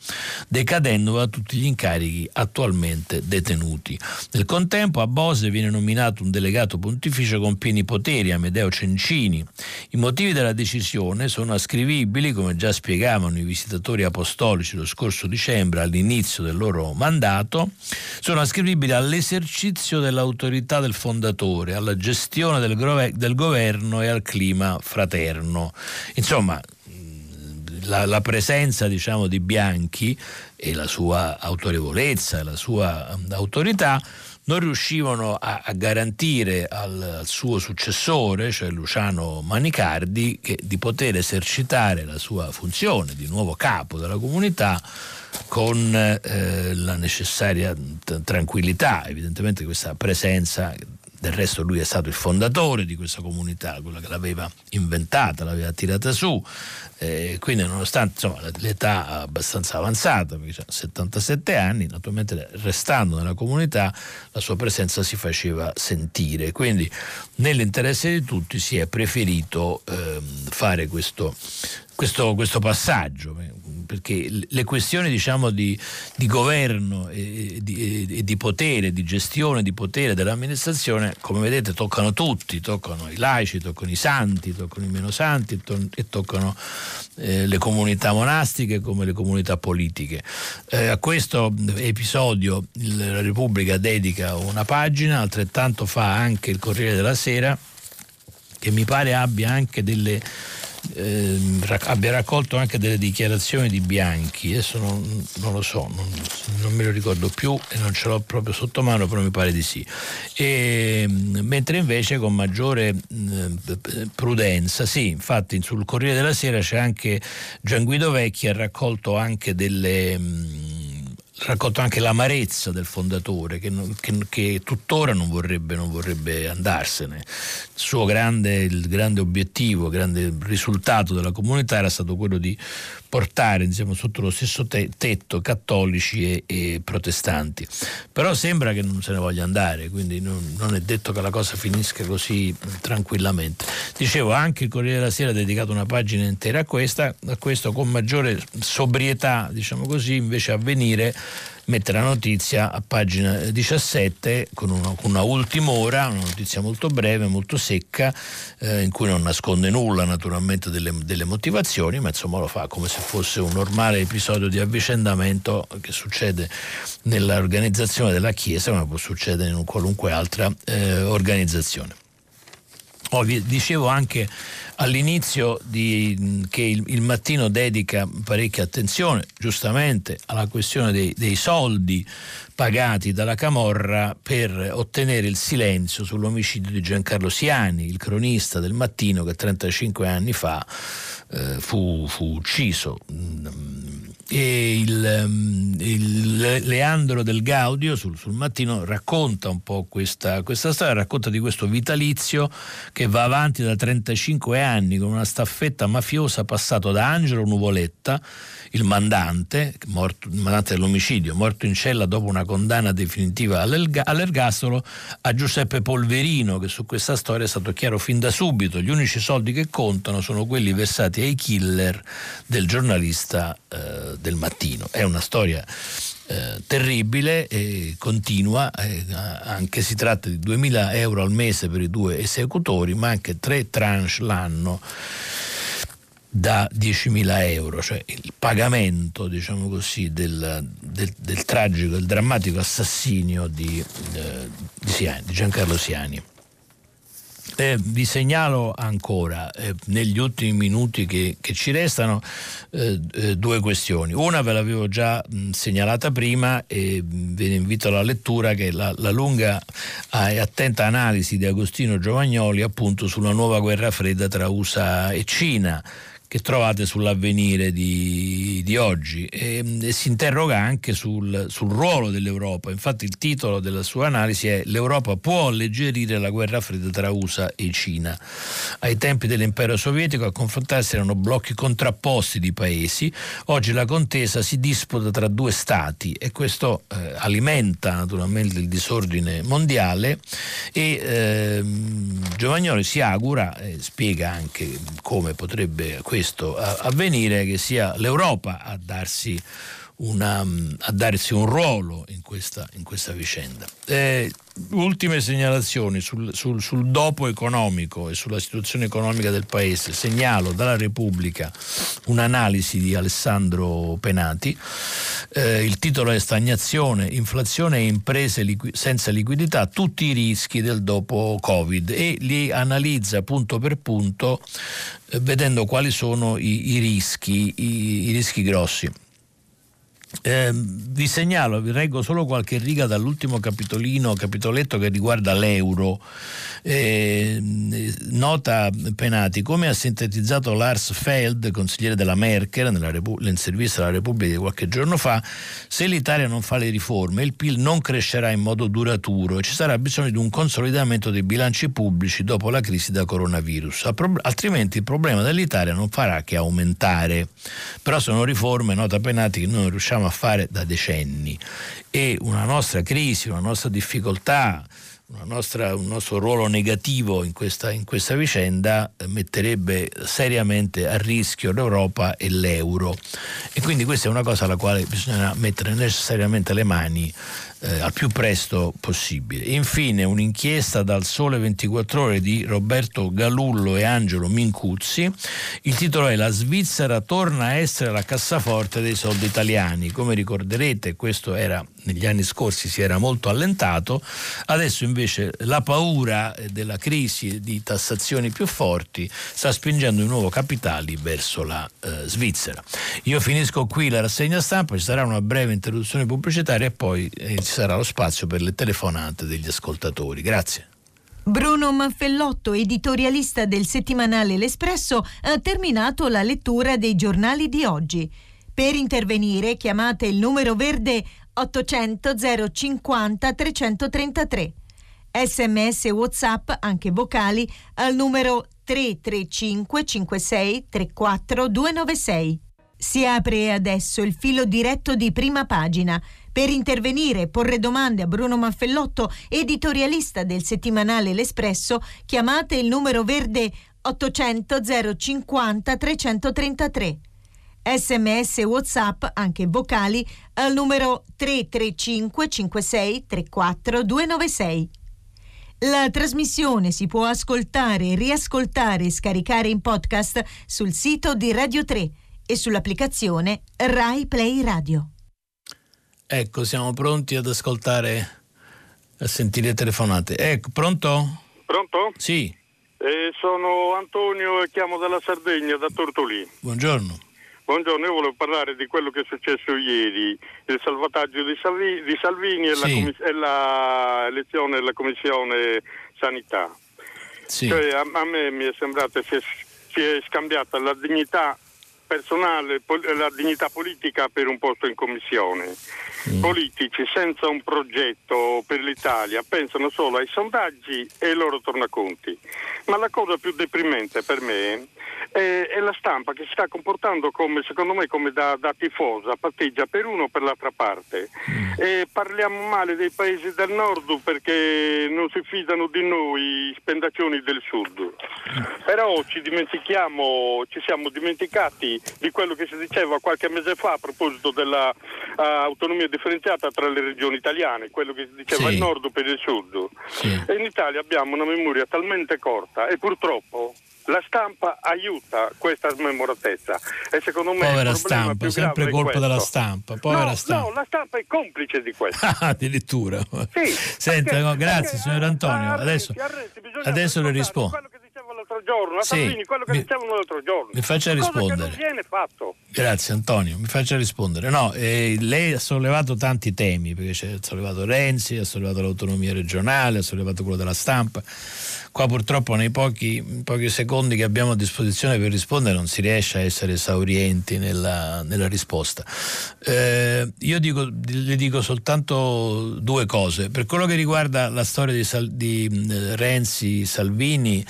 decadendo da tutti gli incarichi attualmente detenuti detenuti. Nel contempo a Bose viene nominato un delegato pontificio con pieni poteri, Amedeo Cencini. I motivi della decisione sono ascrivibili, come già spiegavano i visitatori apostolici lo scorso dicembre all'inizio del loro mandato, sono ascrivibili all'esercizio dell'autorità del fondatore, alla gestione del, del governo e al clima fraterno. Insomma, la, la, presenza diciamo, di Bianchi e la sua autorevolezza la sua um, autorità non riuscivano a, a garantire al, al, suo successore, cioè Luciano Manicardi, che, di poter esercitare la sua funzione di nuovo capo della comunità con eh, la necessaria t- tranquillità. Evidentemente questa presenza del resto lui è stato il fondatore di questa comunità, quella che l'aveva inventata, l'aveva tirata su, eh, quindi nonostante insomma, l'età abbastanza avanzata, perché ha 77 anni, naturalmente restando nella comunità la sua presenza si faceva sentire, quindi nell'interesse di tutti si è preferito eh, fare questo, questo, questo passaggio perché le questioni diciamo, di, di, governo e di, e di, potere, di gestione di potere dell'amministrazione, come vedete toccano tutti, toccano i laici, toccano i santi, toccano i meno santi e toccano eh, le comunità monastiche come le comunità politiche. Eh, a questo episodio la Repubblica dedica una pagina, altrettanto fa anche il Corriere della Sera, che mi pare abbia anche delle eh, abbia raccolto anche delle dichiarazioni di Bianchi, adesso non, non lo so, non, non, me lo ricordo più e non ce l'ho proprio sotto mano, però mi pare di sì. E, mentre invece con maggiore eh, prudenza, sì, infatti sul Corriere della Sera c'è anche Gian Guido Vecchi, ha raccolto anche delle... Mh, racconta anche l'amarezza del fondatore che, che, che tuttora non vorrebbe, non vorrebbe, andarsene. Il suo grande, il grande obiettivo, il grande risultato della comunità era stato quello di portare diciamo, sotto lo stesso te- tetto cattolici e, e, protestanti. Però sembra che non se ne voglia andare, quindi non, non, è detto che la cosa finisca così tranquillamente. Dicevo, anche il Corriere della Sera ha dedicato una pagina intera a, questa, a questo con maggiore sobrietà, diciamo così, invece a venire mette la notizia a pagina 17 con una, con una ultima ora, una notizia molto breve, molto secca, eh, in cui non nasconde nulla naturalmente delle, delle, motivazioni, ma insomma lo fa come se fosse un normale episodio di avvicendamento che succede nell'organizzazione della Chiesa, ma può succedere in qualunque altra eh, organizzazione. Oh, dicevo anche all'inizio di, che il, il, mattino dedica parecchia attenzione, giustamente, alla questione dei, dei soldi pagati dalla Camorra per ottenere il silenzio sull'omicidio di Giancarlo Siani, il cronista del mattino che 35 anni fa eh, fu, fu, ucciso. E il, mm, il, Leandro del Gaudio sul, sul, mattino racconta un po' questa, questa, storia, racconta di questo vitalizio che va avanti da 35 anni con una staffetta mafiosa passato da Angelo Nuvoletta il mandante, morto, il mandante dell'omicidio, morto in cella dopo una condanna definitiva all'ergastolo, a Giuseppe Polverino, che su questa storia è stato chiaro fin da subito. Gli unici soldi che contano sono quelli versati ai killer del giornalista eh, del mattino. È una storia eh, terribile e continua, eh, anche si tratta di 2.000 euro al mese per i due esecutori, ma anche tre tranche l'anno da 10.000 euro, cioè il pagamento diciamo così, del, del, del tragico, del drammatico assassinio di, eh, di, Siani, di Giancarlo Siani. Eh, vi segnalo ancora eh, negli ultimi minuti che, che ci restano eh, eh due questioni. Una ve l'avevo già mh, segnalata prima e ve ne invito alla lettura che è la, la lunga e attenta analisi di Agostino Giovagnoli appunto sulla nuova guerra fredda tra USA e Cina che trovate sull'avvenire di, di oggi e, e, si interroga anche sul, sul, ruolo dell'Europa. Infatti il titolo della sua analisi è L'Europa può alleggerire la guerra fredda tra USA e Cina. Ai tempi dell'impero sovietico a confrontarsi erano blocchi contrapposti di paesi, oggi la contesa si disputa tra due stati e questo eh, alimenta naturalmente il disordine mondiale e eh, Giovagnoli si augura, e spiega anche come potrebbe questo questo avvenire che sia l'Europa a darsi, una, a darsi un ruolo in questa, in questa vicenda. Eh, ultime segnalazioni sul, sul, sul, dopo economico e sulla situazione economica del Paese. Segnalo dalla Repubblica un'analisi di Alessandro Penati. Eh, il titolo è Stagnazione, inflazione e imprese liqui- senza liquidità, tutti i rischi del dopo Covid e li analizza punto per punto eh, vedendo quali sono i, i rischi, i, i rischi grossi. Eh, vi segnalo, vi leggo solo qualche riga dall'ultimo capitolino, capitoletto che riguarda l'euro. Eh, nota Penati, come ha sintetizzato Lars Feld, consigliere della Merkel, Repu- intervista alla Repubblica di qualche giorno fa, se l'Italia non fa le riforme il PIL non crescerà in modo duraturo e ci sarà bisogno di un consolidamento dei bilanci pubblici dopo la crisi da coronavirus, altrimenti il problema dell'Italia non farà che aumentare. Però sono riforme, nota Penati, che noi non riusciamo a fare da decenni e una nostra crisi, una nostra difficoltà nostra, un nostro ruolo negativo in questa, in questa vicenda metterebbe seriamente a rischio l'Europa e l'euro. E quindi questa è una cosa alla quale bisogna mettere necessariamente le mani eh, al più presto possibile. Infine un'inchiesta dal Sole 24 ore di Roberto Galullo e Angelo Mincuzzi. Il titolo è La Svizzera torna a essere la cassaforte dei soldi italiani. Come ricorderete questo era negli anni scorsi si era molto allentato, adesso invece la paura della crisi di tassazioni più forti sta spingendo di nuovo capitali verso la eh, Svizzera. Io finisco qui la rassegna stampa, ci sarà una breve interruzione pubblicitaria e poi eh, sarà lo spazio per le telefonate degli ascoltatori. Grazie. Bruno Manfellotto, editorialista del settimanale L'Espresso, ha terminato la lettura dei giornali di oggi. Per intervenire chiamate il numero verde 800 050 333. Sms WhatsApp, anche vocali, al numero 335 56 34 296. Si apre adesso il filo diretto di prima pagina. Per intervenire e porre domande a Bruno Manfellotto, editorialista del settimanale L'Espresso, chiamate il numero verde 800 050 333. Sms WhatsApp, anche vocali, al numero 335 56 34 296. La trasmissione si può ascoltare, riascoltare e scaricare in podcast sul sito di Radio 3 e sull'applicazione Rai Play Radio. Ecco, siamo pronti ad ascoltare, a sentire telefonate. Ecco, pronto? Pronto? Sì. Eh, sono Antonio e chiamo dalla Sardegna, da Tortolì. Buongiorno. Buongiorno, io volevo parlare di quello che è successo ieri, il salvataggio di, Salvi, di Salvini e, sì. la elezione della Commissione Sanità. Sì. Cioè, a, a, me mi è sembrato che si, si è scambiata la dignità personale, la dignità politica per un posto in commissione. Mm. Politici senza un progetto per l'Italia pensano solo ai sondaggi e ai loro tornaconti. Ma la cosa più deprimente per me è, è la stampa che si sta comportando come, secondo me, come da, da tifosa, patteggia per uno o per l'altra parte. Mm. E parliamo male dei paesi del nord perché non si fidano di noi, spendaccioni del sud. Però ci dimentichiamo, ci siamo dimenticati di quello che si diceva qualche mese fa a proposito dell'autonomia uh, differenziata tra le regioni italiane, quello che si diceva Sì. il nord per il sud. Sì. E in Italia abbiamo una memoria talmente corta e purtroppo la stampa aiuta questa smemoratezza e secondo me Povera stampa, sempre colpa della stampa. Povera no, stampa. no, la stampa è complice di questo. Ah, addirittura. Sì, Senta, perché- no, grazie perché signor Antonio. a Adesso, Renzi- a Renzi bisogna adesso le rispondo. Quello che diceva l'altro giorno, a Sì, Salvini, quello che mi- dicevano l'altro giorno. mi faccia rispondere. Grazie Antonio, mi faccia rispondere. No, eh, lei ha sollevato tanti temi, perché ha sollevato Renzi, ha sollevato l'autonomia regionale, ha sollevato quello della stampa. Qua purtroppo nei pochi, pochi secondi che abbiamo a disposizione per rispondere non si riesce a essere esaurienti nella, nella risposta. Eh, io dico, le dico soltanto due cose. Per quello che riguarda la storia di, Sal- di, eh, Renzi, Salvini,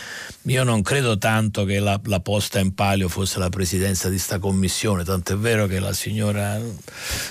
io non credo tanto che la, la posta in palio fosse la presidenza di sta commissione, tant'è vero che la signora,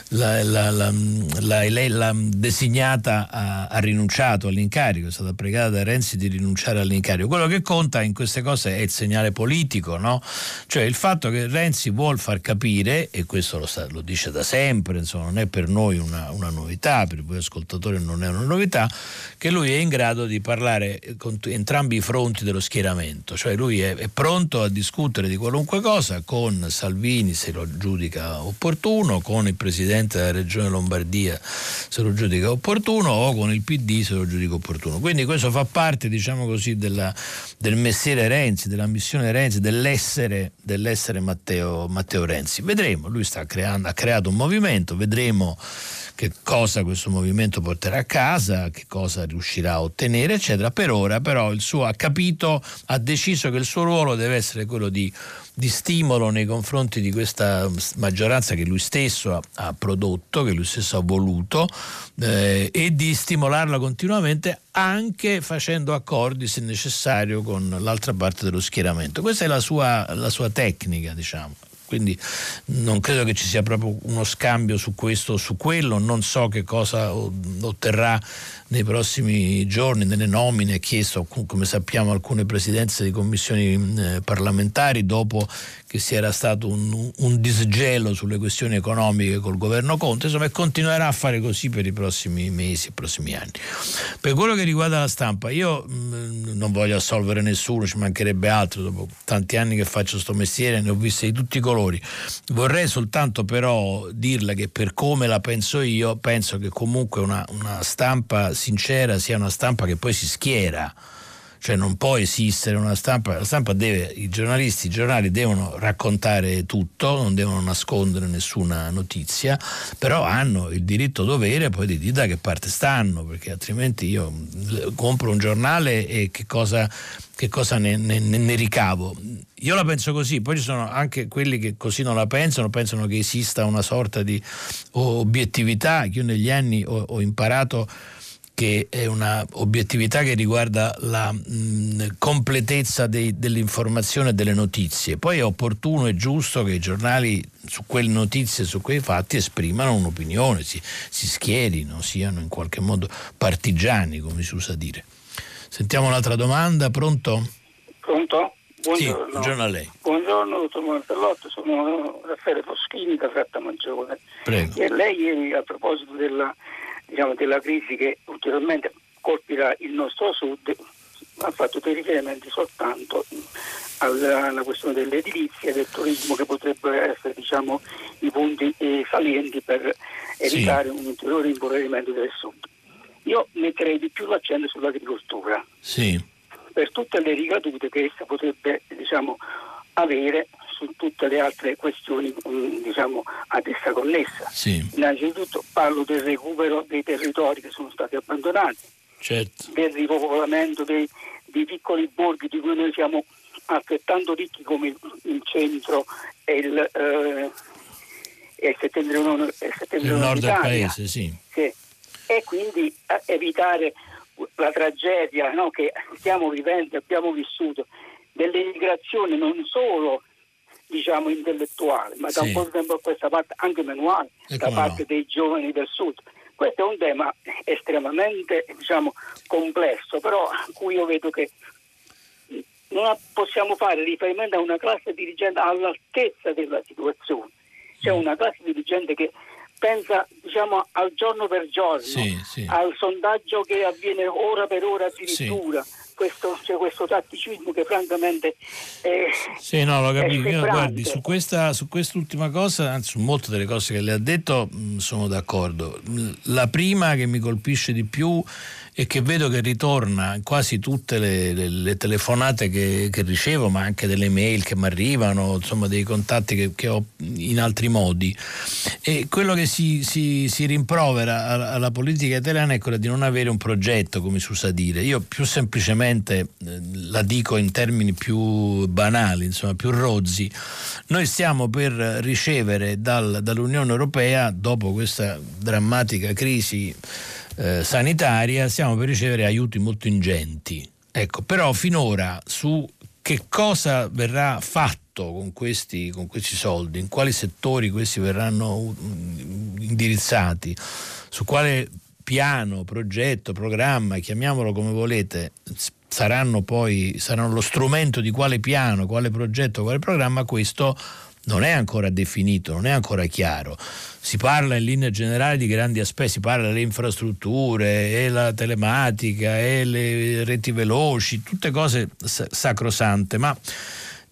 la, la- lei l'ha designata, ha, ha rinunciato all'incarico, è stata pregata da Renzi di rinunciare all'incarico. Quello che conta in queste cose è il segnale politico, no? cioè il fatto che Renzi vuol far capire, e questo lo, sta- lo dice da sempre, insomma, non è per noi una, una novità, per voi ascoltatori non è una novità, che lui è in grado di parlare con t- entrambi i fronti dello schieramento, cioè lui è, è pronto a discutere di qualunque cosa con Salvini se lo giudica opportuno, con il presidente della regione Lombardia se lo giudica opportuno o con il PD se lo giudica opportuno. Quindi questo fa parte, diciamo così, della- del mestiere Renzi, della missione Renzi, dell'essere, dell'essere Matteo, Matteo Renzi. Vedremo, lui creando, ha creato un movimento, vedremo che cosa questo movimento porterà a casa, che cosa riuscirà a ottenere, eccetera. Per ora però il suo ha capito, ha deciso che il suo ruolo deve essere quello di, di stimolo nei confronti di questa maggioranza che lui stesso ha, ha prodotto, che lui stesso ha voluto eh, e di stimolarla continuamente anche facendo accordi se necessario con l'altra parte dello schieramento. Questa è la sua, la sua tecnica, diciamo. quindi non credo che ci sia proprio uno scambio su questo o su quello, non so che cosa otterrà nei prossimi giorni, nelle nomine, chiesto come sappiamo alcune presidenze di commissioni eh, parlamentari dopo che si era stato un, un, disgelo sulle questioni economiche col governo Conte, insomma, e continuerà a fare così per i prossimi mesi, i prossimi anni. Per quello che riguarda la stampa, io mh, mm, non voglio assolvere nessuno, ci mancherebbe altro, dopo tanti anni che faccio questo mestiere ne ho viste di tutti i colori. Vorrei soltanto però dirle che per come la penso io, penso che comunque una, una stampa sincera sia una stampa che poi si schiera cioè non può esistere una stampa, la stampa deve, i giornalisti, i giornali devono raccontare tutto, non devono nascondere nessuna notizia, però hanno il diritto dovere poi di dire da che parte stanno, perché altrimenti io compro un giornale e che cosa, che cosa ne, ne, ne, ricavo. Io la penso così, poi ci sono anche quelli che così non la pensano, pensano che esista una sorta di obiettività che io negli anni ho, ho imparato che è una obiettività che riguarda la mh, completezza dei, dell'informazione e delle notizie. Poi è opportuno e giusto che i giornali su quelle notizie, su quei fatti esprimano un'opinione, si, si schierino, siano in qualche modo partigiani, come si usa dire. Sentiamo un'altra domanda, pronto? Pronto? Buongiorno. Sì, buongiorno a lei. Buongiorno, dottor Martellotto, sono Raffaele Foschini da Frattamaggiore. Prego. E lei ieri a proposito della diciamo, della crisi che ulteriormente colpirà il nostro sud ha fatto dei riferimenti soltanto alla, alla questione dell'edilizia e del turismo che potrebbero essere diciamo, i punti eh, salienti per evitare sì. un ulteriore impoverimento del sud. Io metterei di più l'accento sull'agricoltura sì. per tutte le ricadute che essa potrebbe diciamo, avere su tutte le altre questioni mm, diciamo, ad essa connessa. Sì. Innanzitutto parlo del recupero dei territori che sono stati abbandonati, certo. del ripopolamento dei, dei, piccoli borghi di cui noi siamo altrettanto ricchi come il, il centro e il, eh, e il settentrione, il settentrione il nord del paese, sì. sì. E quindi eh, evitare la tragedia no, che stiamo vivendo, abbiamo vissuto, dell'immigrazione non solo diciamo, intellettuale, ma da un po' di tempo a questa parte anche manuale da parte no. dei giovani del sud. Questo è un tema estremamente diciamo, complesso, però a cui io vedo che non possiamo fare riferimento a una classe dirigente all'altezza della situazione. C'è una classe dirigente che pensa diciamo, al giorno per giorno, sì, sì. al sondaggio che avviene ora per ora addirittura. Sì questo, c'è questo tatticismo che francamente è, sì, no, lo capisco. Guardi, su, questa, su quest'ultima cosa, anzi su molte delle cose che lei ha detto, mh, sono d'accordo. La prima che mi colpisce di più e che vedo che ritorna quasi tutte le, le, le telefonate che, che, ricevo, ma anche delle mail che mi arrivano, insomma dei contatti che, che, ho in altri modi. E quello che si, si, si rimprovera alla politica italiana è quello di non avere un progetto, come si usa dire. Io più semplicemente eh, la dico in termini più banali, insomma più rozzi. Noi stiamo per ricevere dal, dall'Unione Europea, dopo questa drammatica crisi, eh, sanitaria stiamo per ricevere aiuti molto ingenti. Ecco, però finora su che cosa verrà fatto con questi, con questi soldi, in quali settori questi verranno indirizzati, su quale piano, progetto, programma, chiamiamolo come volete, saranno poi saranno lo strumento di quale piano, quale progetto, quale programma, questo non è ancora definito, non è ancora chiaro. Si parla in linea generale di grandi aspetti, si parla delle infrastrutture e la telematica e le reti veloci, tutte cose sacrosante, ma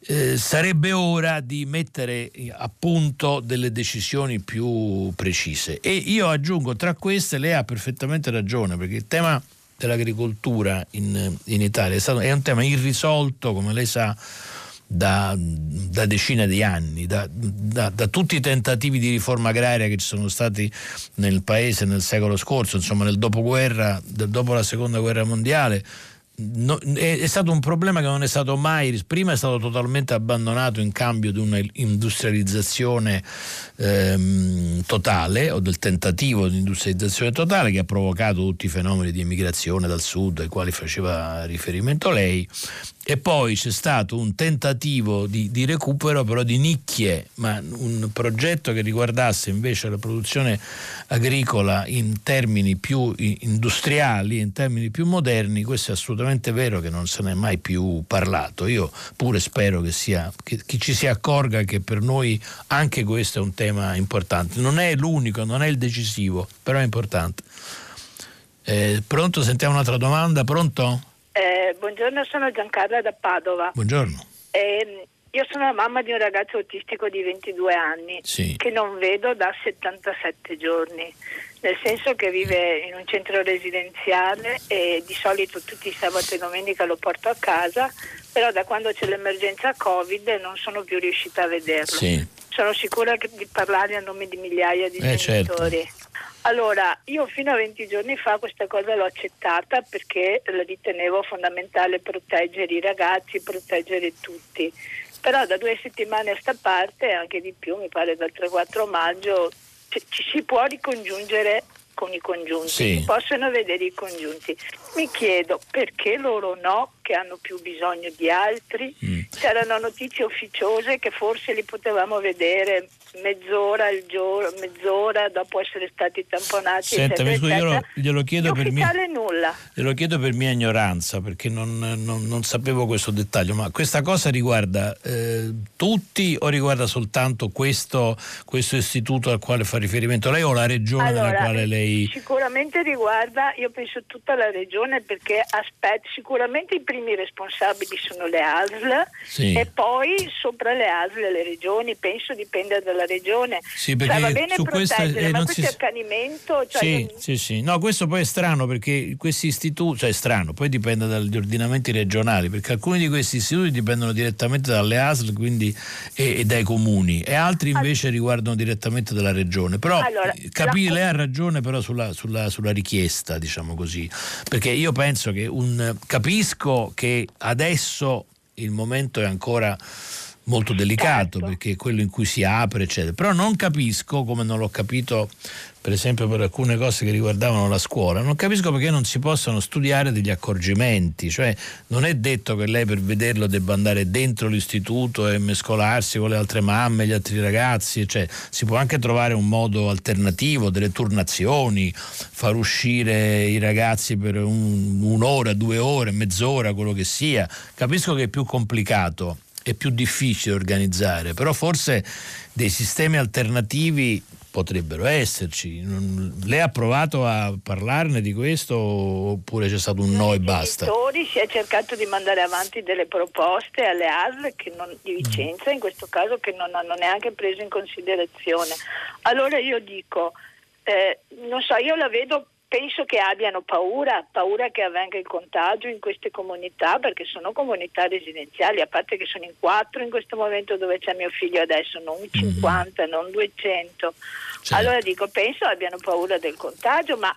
eh, sarebbe ora di mettere a punto delle decisioni più precise. E io aggiungo tra queste, lei ha perfettamente ragione, perché il tema dell'agricoltura in, in Italia è, stato, è un tema irrisolto, come lei sa da, da decine di anni, da, da, da, tutti i tentativi di riforma agraria che ci sono stati nel paese nel secolo scorso, insomma nel dopoguerra, dopo la seconda guerra mondiale, no, è, è, stato un problema che non è stato mai, prima è stato totalmente abbandonato in cambio di un'industrializzazione ehm, totale o del tentativo di industrializzazione totale che ha provocato tutti i fenomeni di emigrazione dal sud ai quali faceva riferimento lei e poi c'è stato un tentativo di, di, recupero però di nicchie, ma un progetto che riguardasse invece la produzione agricola in termini più industriali, in termini più moderni, questo è assolutamente vero che non se ne è mai più parlato. Io pure spero che, sia, che chi ci si accorga che per noi anche questo è un tema importante. Non è l'unico, non è il decisivo, però è importante. Eh, pronto? Sentiamo un'altra domanda. Pronto? Eh, buongiorno, sono Giancarla da Padova. Buongiorno. Eh, io sono la mamma di un ragazzo autistico di 22 anni sì. che non vedo da 77 giorni, nel senso che vive in un centro residenziale e di solito tutti i sabati e domenica lo porto a casa, però da quando c'è l'emergenza Covid non sono più riuscita a vederlo. Sì. Sono sicura di parlare a nome di migliaia di eh, genitori. Certo. Allora, io fino a 20 giorni fa questa cosa l'ho accettata perché la ritenevo fondamentale proteggere i ragazzi, proteggere tutti. Però da due settimane a sta parte, anche di più, mi pare dal 3-4 maggio, ci, ci si può ricongiungere con i congiunti, sì. possono vedere i congiunti. Mi chiedo perché loro no, che hanno più bisogno di altri. Mm. C'erano notizie ufficiose che forse li potevamo vedere mezz'ora al giorno, mezz'ora dopo essere stati tamponati. Senta, eccetera, scusi, io glielo chiedo, per mia, nulla. glielo chiedo per mia ignoranza, perché non, non, non, sapevo questo dettaglio, ma questa cosa riguarda eh, tutti o riguarda soltanto questo, questo, istituto al quale fa riferimento lei o la regione allora, nella quale lei... Sicuramente riguarda, io penso tutta la regione perché aspetta, sicuramente i primi responsabili sono le ASL sì. e poi sopra le ASL le regioni, penso dipende dalla regione. Sì, perché cioè, va bene su questo, eh, ma questo si... è accanimento. Cioè sì, non... sì, sì. No, questo poi è strano perché questi istituti, cioè è strano, poi dipende dagli ordinamenti regionali, perché alcuni di questi istituti dipendono direttamente dalle ASL quindi, e, e, dai comuni e altri invece allora, riguardano direttamente dalla regione. Però allora, capire, la... lei ha ragione però sulla, sulla, sulla richiesta, diciamo così, perché io penso che un capisco che adesso il momento è ancora molto delicato certo. perché è quello in cui si apre eccetera. Però non capisco come non l'ho capito per esempio per alcune cose che riguardavano la scuola non capisco perché non si possono studiare degli accorgimenti. Cioè non è detto che lei per vederlo debba andare dentro l'istituto e mescolarsi con le altre mamme gli altri ragazzi cioè, si può anche trovare un modo alternativo delle turnazioni far uscire i ragazzi per un, un'ora due ore mezz'ora quello che sia. Capisco che è più complicato è più difficile organizzare, però forse dei sistemi alternativi potrebbero esserci. Lei ha provato a parlarne di questo oppure c'è stato un no e basta? Si è cercato di mandare avanti delle proposte alle ASL non, di Vicenza, in questo caso che non hanno neanche preso in considerazione. Allora io dico, eh, non so, io la vedo penso che abbiano paura, paura che avvenga il contagio in queste comunità, perché sono comunità residenziali, a parte che sono in quattro in questo momento dove c'è mio figlio adesso, non 50, mm-hmm. non 200. Certo. Allora dico, penso abbiano paura del contagio, ma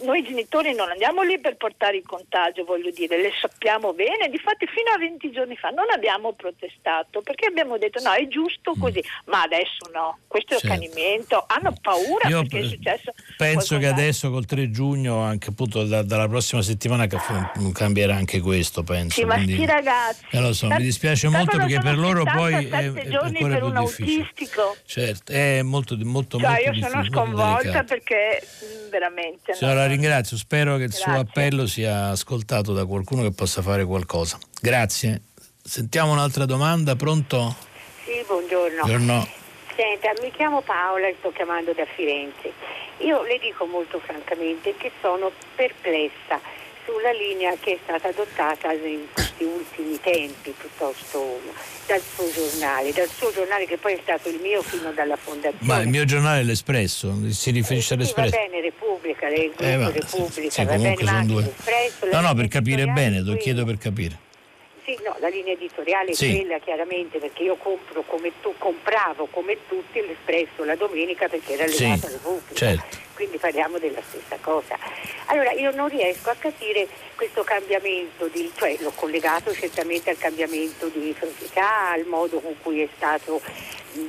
noi genitori non andiamo lì per portare il contagio, voglio dire, le sappiamo bene, difatti fino a 20 giorni fa non abbiamo protestato perché abbiamo detto no, è giusto mm. così, mm. ma adesso no, questo è certo. accanimento, hanno paura Io perché è successo. Penso che adesso col 3 giugno, anche appunto da, dalla prossima settimana cambierà anche questo, penso. Sì, ma sti ragazzi. Eh, lo so, mi dispiace molto perché per loro poi è, è giorni per un difficile. autistico. Certo, è molto molto cioè, molto io sono sconvolta perché mm, veramente Signora, ringrazio, spero che il Grazie. suo appello sia ascoltato da qualcuno che possa fare qualcosa. Grazie. Sentiamo un'altra domanda, pronto? Sì, buongiorno. Buongiorno. Senta, mi chiamo Paola e sto chiamando da Firenze. Io le dico molto francamente che sono perplessa sulla linea che è stata adottata in questi ultimi tempi, piuttosto dal suo giornale, dal suo giornale che poi è stato il mio fino dalla fondazione. Ma il mio giornale è l'Espresso, si riferisce eh, all'Espresso. Sì, va bene, Repubblica, il eh, va, Repubblica, sì, va bene, sono due. l'Espresso, no, no, per capire bene, lo chiedo per capire. Sì, no, la linea editoriale sì. è quella chiaramente perché io compro come tu, compravo come tutti l'Espresso la domenica perché era legata sì, alla Repubblica. Certo. Quindi parliamo della stessa cosa. Allora io non riesco a capire questo cambiamento, di, cioè l'ho collegato certamente al cambiamento di frontiera, al modo con cui è stato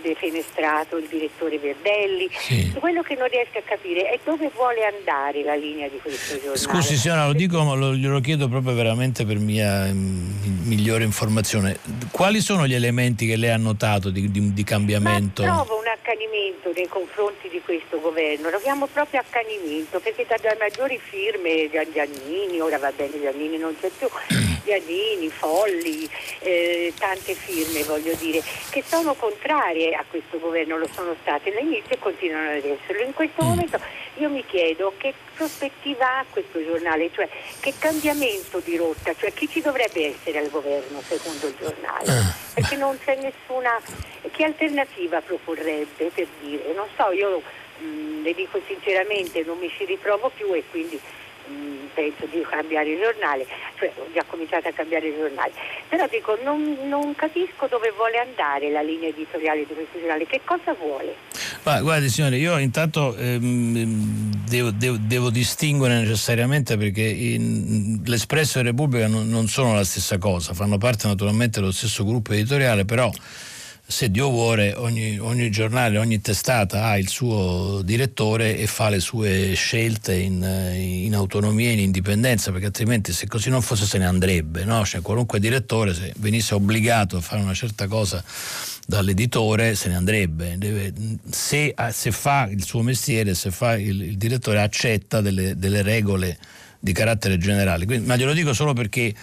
defenestrato il direttore Verdelli. Sì. Quello che non riesco a capire è dove vuole andare la linea di questo giornale. Scusi signora, lo dico, ma lo, glielo chiedo proprio veramente per mia m, migliore informazione. Quali sono gli elementi che lei ha notato di, di, di cambiamento? Ma trovo un accanimento nei confronti di questo governo, troviamo proprio accanimento, perché dalle maggiori firme Giannini, ora va bene Giannini non c'è più, Giannini, Folli, eh, tante firme voglio dire, che sono contrarie a questo governo, lo sono state all'inizio e continuano ad esserlo. In questo mm. momento io mi chiedo che prospettiva ha questo giornale, cioè che cambiamento di rotta, cioè chi ci dovrebbe essere al governo secondo il giornale, ah. perché non c'è nessuna, che alternativa proporrebbe per dire, non so, io mh, mm, le dico sinceramente non mi ci ritrovo più e quindi penso di cambiare il giornale, cioè ho già cominciato a cambiare il giornale, però dico non, non capisco dove vuole andare la linea editoriale di questo giornale, che cosa vuole? Ma, guardi signore, io intanto ehm, devo, devo, devo, distinguere necessariamente perché in, l'Espresso e Repubblica non, non sono la stessa cosa, fanno parte naturalmente dello stesso gruppo editoriale, però se Dio vuole ogni, ogni, giornale, ogni testata ha il suo direttore e fa le sue scelte in, in, autonomia e in indipendenza, perché altrimenti se così non fosse se ne andrebbe. No? Cioè, qualunque direttore se venisse obbligato a fare una certa cosa dall'editore se ne andrebbe. Deve, se, se, fa il suo mestiere, se fa il, il direttore accetta delle, delle regole di carattere generale. Quindi, ma glielo dico solo perché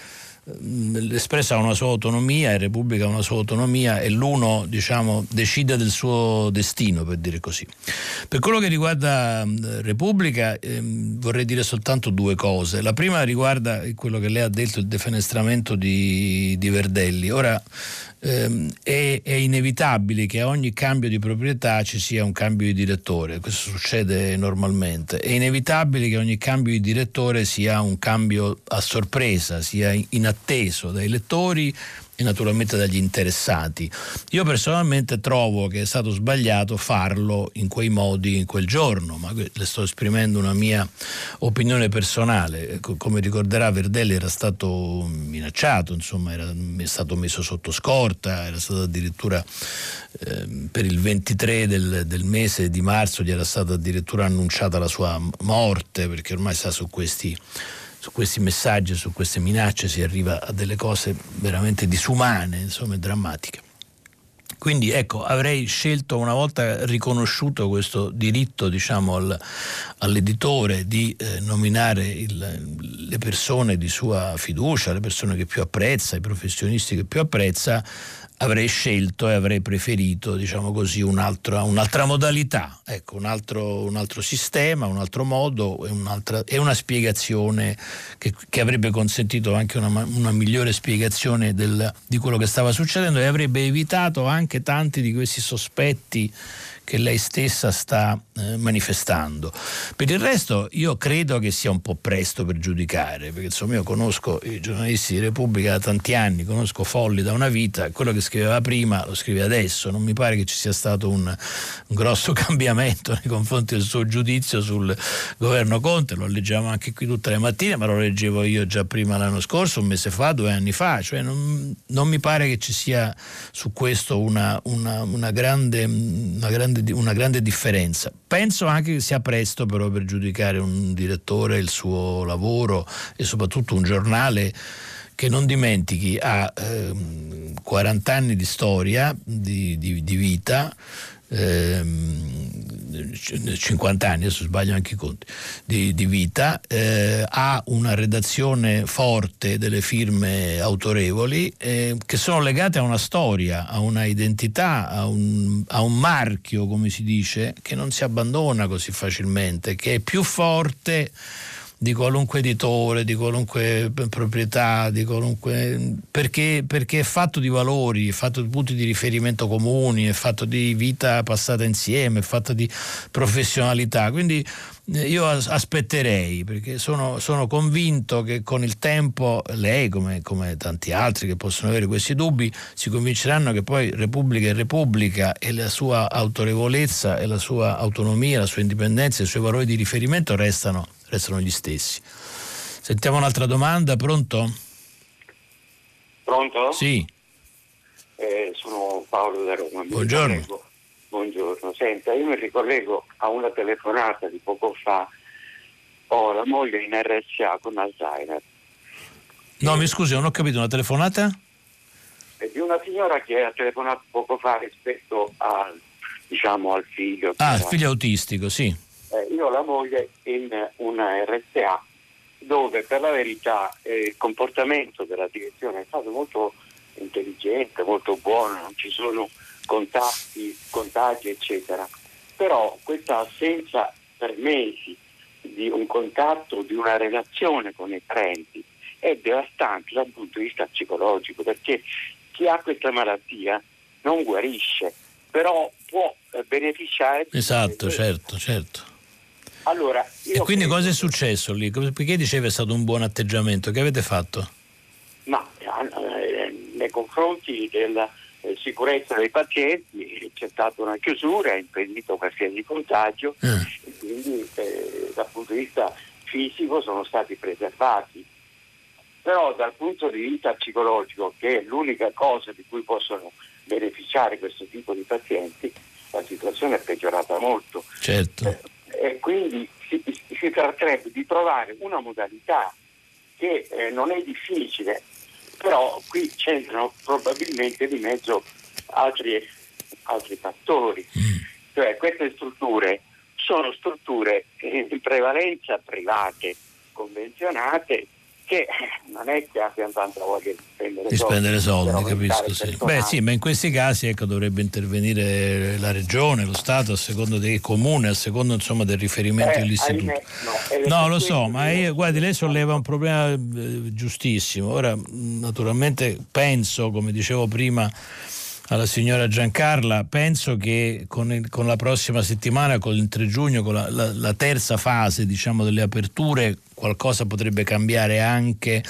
l'Espresso ha una sua autonomia e Repubblica ha una sua autonomia e l'uno diciamo, decide del suo destino, per dire così. Per quello che riguarda Repubblica ehm, vorrei dire soltanto due cose. La prima riguarda quello che lei ha detto, il defenestramento di, di Verdelli. Ora, ehm, è, è, inevitabile che a ogni cambio di proprietà ci sia un cambio di direttore, questo succede normalmente, è inevitabile che ogni cambio di direttore sia un cambio a sorpresa, sia inatteso dai lettori e naturalmente dagli interessati. Io personalmente trovo che è stato sbagliato farlo in quei modi in quel giorno, ma le sto esprimendo una mia opinione personale. Come ricorderà Verdelli era stato minacciato, insomma era stato messo sotto scorta, era stato addirittura eh, per il 23 del, del, mese di marzo gli era stata addirittura annunciata la sua morte perché ormai sta su questi su questi messaggi, su queste minacce si arriva a delle cose veramente disumane, insomma drammatiche. Quindi ecco, avrei scelto una volta riconosciuto questo diritto diciamo, al, all'editore di eh, nominare il, le persone di sua fiducia, le persone che più apprezza, i professionisti che più apprezza, avrei scelto e avrei preferito, diciamo così, un'altra, un'altra modalità, ecco, un, altro, un, altro, sistema, un altro modo e, e una spiegazione che, che, avrebbe consentito anche una, una migliore spiegazione del, di quello che stava succedendo e avrebbe evitato anche tanti di questi sospetti che lei stessa sta eh, manifestando. Per il resto io credo che sia un po' presto per giudicare, perché insomma io conosco i giornalisti di Repubblica da tanti anni, conosco Folli da una vita, quello che scriveva prima lo scrive adesso, non mi pare che ci sia stato un, un grosso cambiamento nei confronti del suo giudizio sul governo Conte, lo leggiamo anche qui tutte le mattine, ma lo leggevo io già prima l'anno scorso, un mese fa, due anni fa, cioè non, non mi pare che ci sia su questo una, una, una grande, una grande grande, una grande differenza. Penso anche che sia presto però per giudicare un direttore, il suo lavoro e soprattutto un giornale che non dimentichi ha eh, 40 anni di storia, di, di, di vita, ehm, 50 anni, adesso sbaglio anche i conti, di, di vita, eh, ha una redazione forte delle firme autorevoli eh, che sono legate a una storia, a una identità, a un, a un marchio, come si dice, che non si abbandona così facilmente, che è più forte di qualunque editore, di qualunque proprietà, di qualunque, perché, perché, è fatto di valori, è fatto di punti di riferimento comuni, è fatto di vita passata insieme, è fatto di professionalità. Quindi eh, io aspetterei perché sono, sono, convinto che con il tempo lei come, come, tanti altri che possono avere questi dubbi si convinceranno che poi Repubblica è Repubblica e la sua autorevolezza e la sua autonomia, la sua indipendenza i suoi valori di riferimento restano, restano gli stessi. Sentiamo un'altra domanda, pronto? Pronto? Sì. Eh, sono Paolo da Roma. Buongiorno. Buongiorno, senta, io mi ricollego a una telefonata di poco fa, ho la moglie in RSA con Alzheimer. No, mi scusi, non ho capito, una telefonata? È di una signora che ha telefonato poco fa rispetto al, diciamo, al figlio. Ah, il figlio autistico, sì. Eh, io ho la moglie in una RSA dove per la verità eh, il comportamento della direzione è stato molto intelligente, molto buono, non ci sono contatti, contagi, eccetera. Però questa assenza per mesi di un contatto, di una relazione con i parenti è devastante dal punto di vista psicologico, perché chi ha questa malattia non guarisce, però può eh, beneficiare. Esatto, certo, certo. Allora, e quindi cosa è successo lì? Perché dicevi è stato un buon atteggiamento? Che avete fatto? Ma eh, nei confronti della eh, sicurezza dei pazienti, c'è stata una chiusura, ha impedito qualsiasi contagio eh. e quindi eh, dal punto di vista fisico sono stati preservati. Però dal punto di vista psicologico, che è l'unica cosa di cui possono beneficiare questo tipo di pazienti, la situazione è peggiorata molto. Certo. E quindi si, si, tratterebbe di trovare una modalità che eh, non è difficile però qui c'entrano probabilmente di mezzo altri, altri fattori. Mm. Cioè queste strutture sono strutture in prevalenza private, convenzionate, che non è che abbiano tanta voglia di spendere di spendere soldi, soldi capisco. Sì. Beh sì, ma in questi casi ecco, dovrebbe intervenire la regione, lo Stato, a seconda del comune, a secondo insomma, del riferimento eh, dell'istituto. Ahimè, no, no lo so, ma io, guardi, lei solleva un problema eh, giustissimo. Ora, naturalmente penso, come dicevo prima, alla signora Giancarla, penso che con, il, con, la prossima settimana, con il 3 giugno, con la, la, la terza fase diciamo, delle aperture, qualcosa potrebbe cambiare anche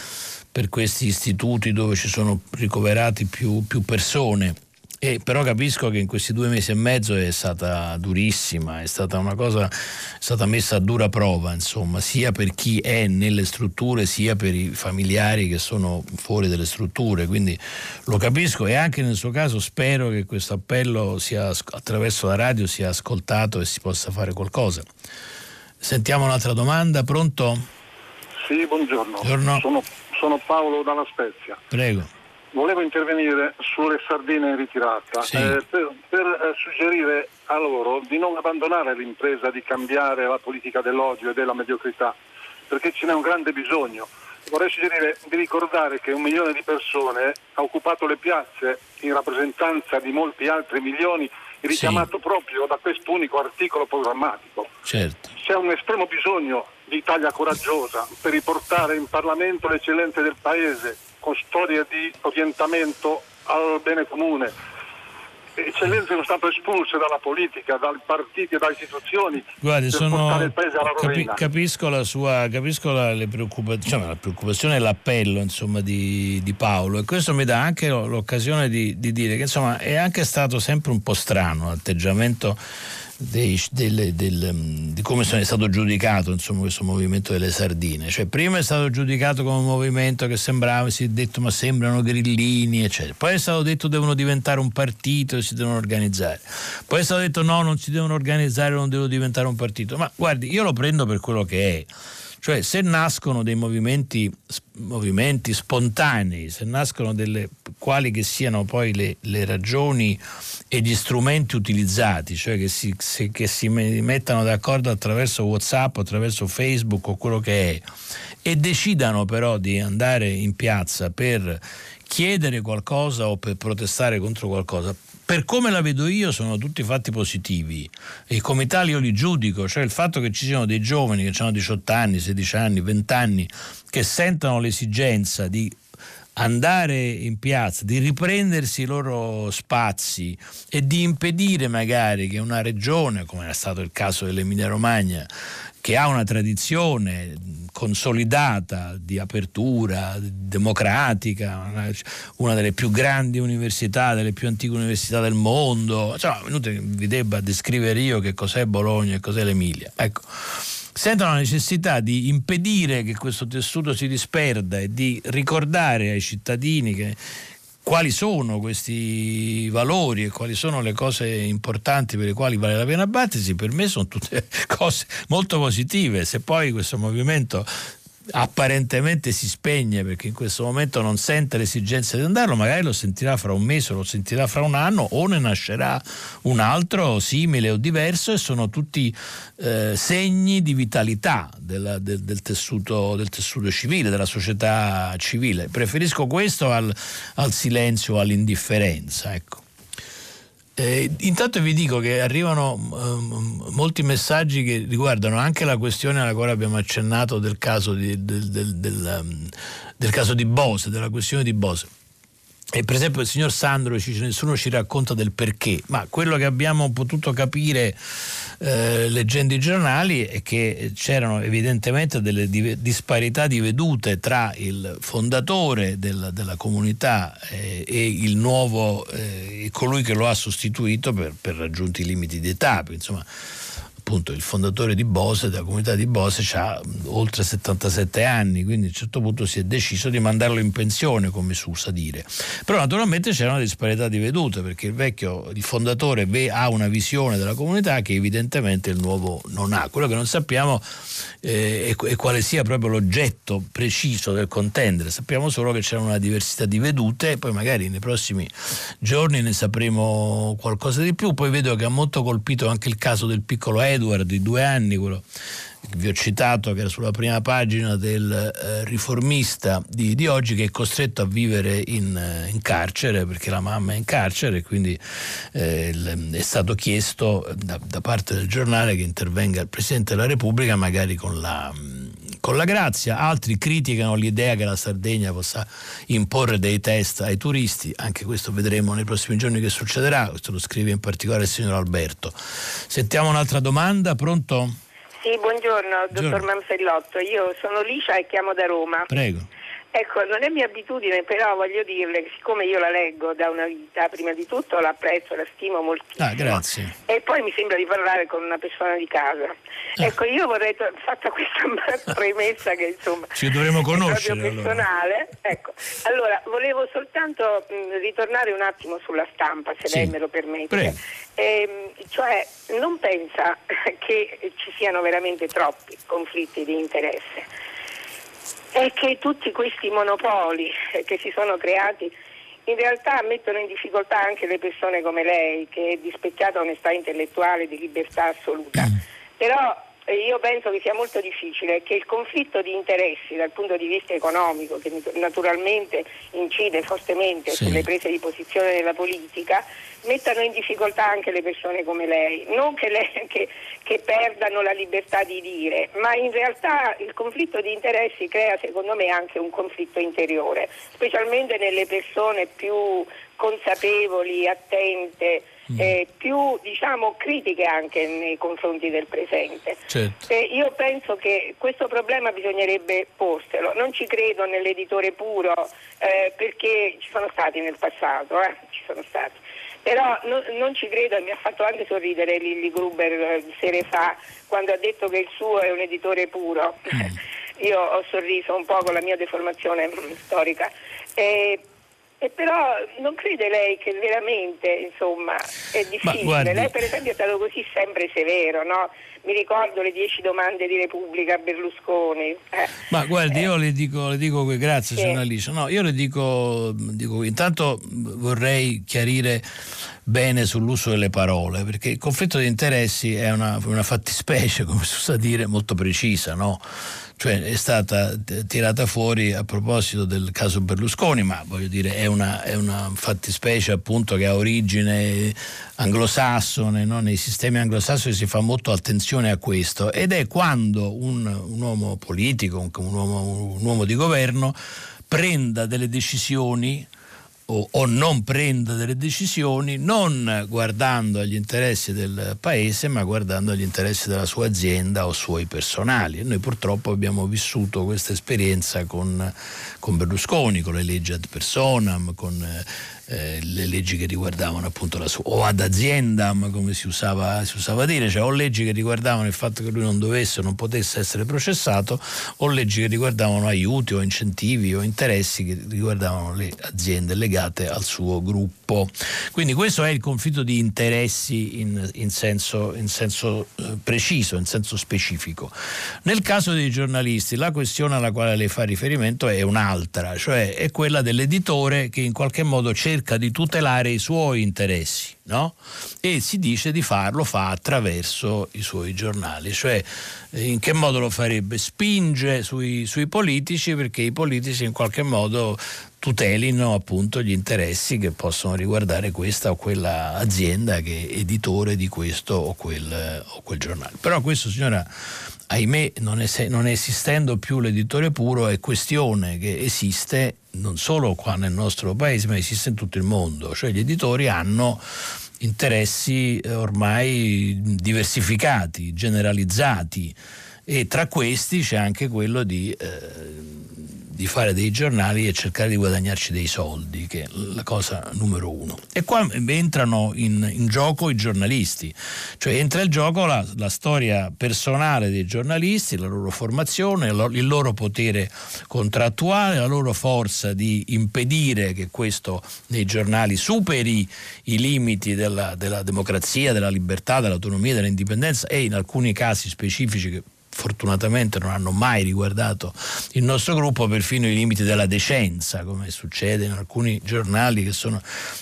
per questi istituti dove ci sono ricoverati più, più persone e però capisco che in questi due mesi e mezzo è stata durissima, è stata una cosa, è stata messa a dura prova, insomma, sia per chi è nelle strutture, sia per i familiari che sono fuori dalle strutture. Quindi lo capisco e anche nel suo caso spero che questo appello sia, attraverso la radio sia ascoltato e si possa fare qualcosa. Sentiamo un'altra domanda, pronto? Sì, buongiorno. buongiorno. Sono, sono Paolo dalla Spezia. Prego volevo intervenire sulle sardine in ritirata sì. eh, per, per eh, suggerire a loro di non abbandonare l'impresa di cambiare la politica dell'odio e della mediocrità, perché ce n'è un grande bisogno. Vorrei suggerire di ricordare che un milione di persone ha occupato le piazze in rappresentanza di molti altri milioni, richiamato sì. proprio da quest'unico articolo programmatico. Certo. C'è un estremo bisogno di Italia coraggiosa per riportare in Parlamento le eccellenze del Paese con storie di orientamento al bene comune. Eccellenze sono state espulse dalla politica, dai partiti e dalle istituzioni Guardi, sono, capi, capisco la sua capisco la, preoccupazioni, diciamo, la preoccupazione e l'appello insomma, di, di, Paolo e questo mi dà anche l'occasione di, di dire che insomma, è anche stato sempre un po' strano l'atteggiamento dei, del, del, mm, di come è stato giudicato insomma, questo movimento delle sardine. Cioè, prima è stato giudicato come un movimento che sembrava, si è detto ma sembrano grillini, eccetera. Poi è stato detto devono diventare un partito e si devono organizzare. Poi è stato detto no, non si devono organizzare, non devono diventare un partito. Ma guardi, io lo prendo per quello che è. Cioè se nascono dei movimenti, movimenti spontanei, se nascono delle quali che siano poi le, le ragioni e gli strumenti utilizzati, cioè che si, se, che si mettano d'accordo attraverso Whatsapp, attraverso Facebook o quello che è, e decidano però di andare in piazza per chiedere qualcosa o per protestare contro qualcosa, per come la vedo io sono tutti fatti positivi. E come tali io li giudico, cioè il fatto che ci siano dei giovani che hanno 18 anni, 16 anni, 20 anni, che sentono l'esigenza di andare in piazza, di riprendersi i loro spazi e di impedire magari che una regione, come era stato il caso dell'Emilia Romagna, che ha una tradizione consolidata di apertura democratica, una delle più grandi università, delle più antiche università del mondo. Insomma, inutile che vi debba descrivere io che cos'è Bologna e cos'è l'Emilia. Ecco sentono la necessità di impedire che questo tessuto si disperda e di ricordare ai cittadini che, quali sono questi valori e quali sono le cose importanti per le quali vale la pena battersi, per me sono tutte cose molto positive. Se poi questo movimento apparentemente si spegne perché in questo momento non sente l'esigenza di andarlo, magari lo sentirà fra un mese, lo sentirà fra un anno o ne nascerà un altro simile o diverso e sono tutti eh, segni di vitalità della, del, del, tessuto, del, tessuto, civile, della società civile. Preferisco questo al, al silenzio, all'indifferenza. Ecco. Eh, intanto vi dico che arrivano um, molti messaggi che riguardano anche la questione alla quale abbiamo accennato del caso di, del, del, del, um, del caso di Bose, della questione di Bose. E per esempio il signor Sandro dice nessuno ci racconta del perché, ma quello che abbiamo potuto capire eh, leggendo i giornali è che c'erano evidentemente delle disparità di vedute tra il fondatore del, della comunità eh, e il nuovo, eh, colui che lo ha sostituito per, per raggiunti limiti di età. Insomma, appunto il fondatore di Bose, della comunità di Bose, ha oltre 77 anni, quindi a un certo punto si è deciso di mandarlo in pensione, come si usa dire. Però naturalmente c'era una disparità di vedute, perché il vecchio, il fondatore ha una visione della comunità che evidentemente il nuovo non ha. Quello che non sappiamo eh, è, quale sia proprio l'oggetto preciso del contendere, sappiamo solo che c'era una diversità di vedute poi magari nei prossimi giorni ne sapremo qualcosa di più. Poi vedo che ha molto colpito anche il caso del piccolo Ed Edward di due anni, quello che vi ho citato, che era sulla prima pagina del eh, riformista di, di, oggi, che è costretto a vivere in, eh, in, carcere perché la mamma è in carcere, quindi eh, è stato chiesto da, da, parte del giornale che intervenga il Presidente della Repubblica, magari con la, con la grazia. Altri criticano l'idea che la Sardegna possa imporre dei test ai turisti, anche questo vedremo nei prossimi giorni che succederà, questo lo scrive in particolare il signor Alberto. Sentiamo un'altra domanda, pronto? Sì, buongiorno, dottor Manfellotto. Io sono Licia e chiamo da Roma. Prego. Ecco, non è mia abitudine, però voglio dirle che siccome io la leggo da una vita, prima di tutto la apprezzo, la stimo moltissimo. Ah, grazie. E poi mi sembra di parlare con una persona di casa. Ah. Ecco, io vorrei, fatta questa premessa che insomma ci dovremmo conoscere. Personale. Allora. Ecco, allora volevo soltanto mh, ritornare un attimo sulla stampa, se sì. lei me lo permette. Eh, cioè, non pensa che ci siano veramente troppi conflitti di interesse è che tutti questi monopoli che si sono creati in realtà mettono in difficoltà anche le persone come lei, che è di specchiata onestà intellettuale, di libertà assoluta. Mm. Però io penso che sia molto difficile che il conflitto di interessi dal punto di vista economico, che naturalmente incide fortemente sì. sulle prese di posizione della politica, mettano in difficoltà anche le persone come lei. Non che, lei, che, che perdano la libertà di dire, ma in realtà il conflitto di interessi crea secondo me anche un conflitto interiore, specialmente nelle persone più consapevoli, attente. Eh, più diciamo, critiche anche nei confronti del presente. Certo. Eh, io penso che questo problema bisognerebbe porselo. Non ci credo nell'editore puro eh, perché ci sono stati nel passato, eh, ci sono stati. Però no, non ci credo e mi ha fatto anche sorridere Lilli Gruber eh, sere fa quando ha detto che il suo è un editore puro. Mm. Io ho sorriso un po' con la mia deformazione mm, storica. Eh, e però non crede lei che veramente insomma, è difficile? Guardi... Lei per esempio è stato così sempre severo, no? Mi ricordo le dieci domande di Repubblica a Berlusconi. Eh. Ma guardi, eh. io le dico, le dico grazie sì. signora Alice, no, io le dico, dico, intanto vorrei chiarire bene sull'uso delle parole, perché il conflitto di interessi è una, una fattispecie, come si usa dire, molto precisa, no? Cioè è stata tirata fuori a proposito del caso Berlusconi, ma voglio dire è una, è una fattispecie appunto che ha origine anglosassone, no? nei sistemi anglosassoni si fa molto attenzione a questo ed è quando un, un uomo politico, un, un, uomo, un uomo di governo prenda delle decisioni o, o, non prenda delle decisioni non guardando agli interessi del paese ma guardando agli interessi della sua azienda o suoi personali. E noi purtroppo abbiamo vissuto questa esperienza con, con Berlusconi, con le leggi ad personam, con eh, le leggi che riguardavano appunto la sua, o ad aziendam come si usava, si usava dire, cioè o leggi che riguardavano il fatto che lui non dovesse o non potesse essere processato o leggi che riguardavano aiuti o incentivi o interessi che riguardavano le aziende legate al suo gruppo. Quindi questo è il conflitto di interessi in, in senso, in senso eh, preciso, in senso specifico. Nel caso dei giornalisti la questione alla quale lei fa riferimento è un'altra, cioè è quella dell'editore che in qualche modo cerca cerca di tutelare i suoi interessi no? e si dice di farlo fa attraverso i suoi giornali, cioè eh, in che modo lo farebbe? Spinge sui, sui politici perché i politici in qualche modo tutelino appunto gli interessi che possono riguardare questa o quella azienda che è editore di questo o quel, o quel giornale. Però questo signora ahimè non, es- non esistendo più l'editore puro è questione che esiste non solo qua nel nostro paese ma esiste in tutto il mondo, cioè gli editori hanno interessi eh, ormai diversificati, generalizzati e tra questi c'è anche quello di eh, di fare dei giornali e cercare di guadagnarci dei soldi, che è la cosa numero uno. E qua entrano in, in gioco i giornalisti, cioè entra in gioco la, la, storia personale dei giornalisti, la loro formazione, il loro potere contrattuale, la loro forza di impedire che questo nei giornali superi i limiti della, della democrazia, della libertà, dell'autonomia, dell'indipendenza e in alcuni casi specifici che fortunatamente non hanno mai riguardato il nostro gruppo, perfino i limiti della decenza, come succede in alcuni giornali che sono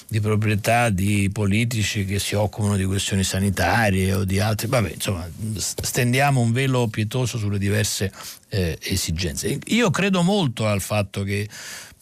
di proprietà di politici che si occupano di questioni sanitarie o di altri. Vabbè, insomma, stendiamo un velo pietoso sulle diverse eh, esigenze. Io credo molto al fatto che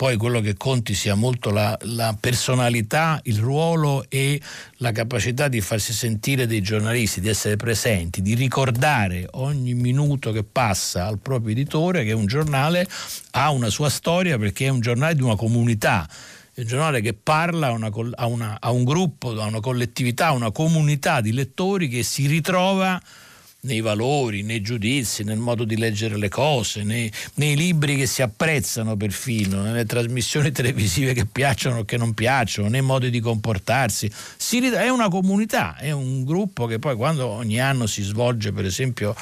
poi quello che conti sia molto la, la, personalità, il ruolo e la capacità di farsi sentire dei giornalisti, di essere presenti, di ricordare ogni minuto che passa al proprio editore che un giornale ha una sua storia perché è un giornale di una comunità. Un giornale che parla a, una, a, una, a, un gruppo, a una collettività, a una comunità di lettori che si ritrova nei valori, nei giudizi, nel modo di leggere le cose, nei, nei, libri che si apprezzano perfino, nelle trasmissioni televisive che piacciono o che non piacciono, nei modi di comportarsi. Si, è una comunità, è un gruppo che poi quando ogni anno si svolge, per esempio,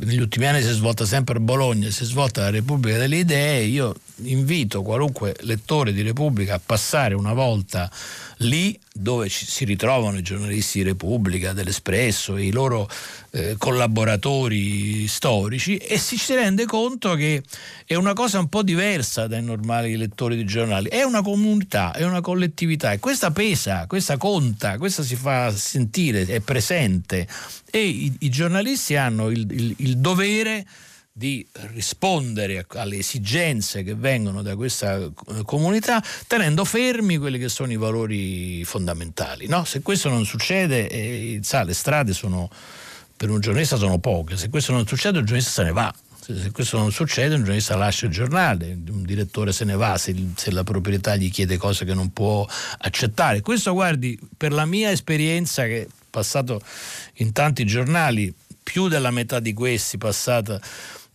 negli ultimi anni si è svolta sempre a Bologna, si è svolta la Repubblica delle Idee, io invito qualunque lettore di Repubblica a passare una volta lì dove ci, si ritrovano i giornalisti di Repubblica, dell'Espresso, i loro eh, collaboratori storici e si rende conto che è una cosa un po' diversa dai normali lettori di giornali, è una comunità, è una collettività e questa pesa, questa conta, questa si fa sentire, è presente. E i, i giornalisti hanno il, il, il dovere di rispondere alle esigenze che vengono da questa eh, comunità tenendo fermi quelli che sono i valori fondamentali. No? Se questo non succede, eh, sa, le strade sono, per un giornalista sono poche, se questo non succede un giornalista se ne va. Se questo non succede, un giornalista lascia il giornale, un direttore se ne va se, se, la proprietà gli chiede cose che non può accettare. Questo, guardi, per la mia esperienza che è passato in tanti giornali, più della metà di questi passata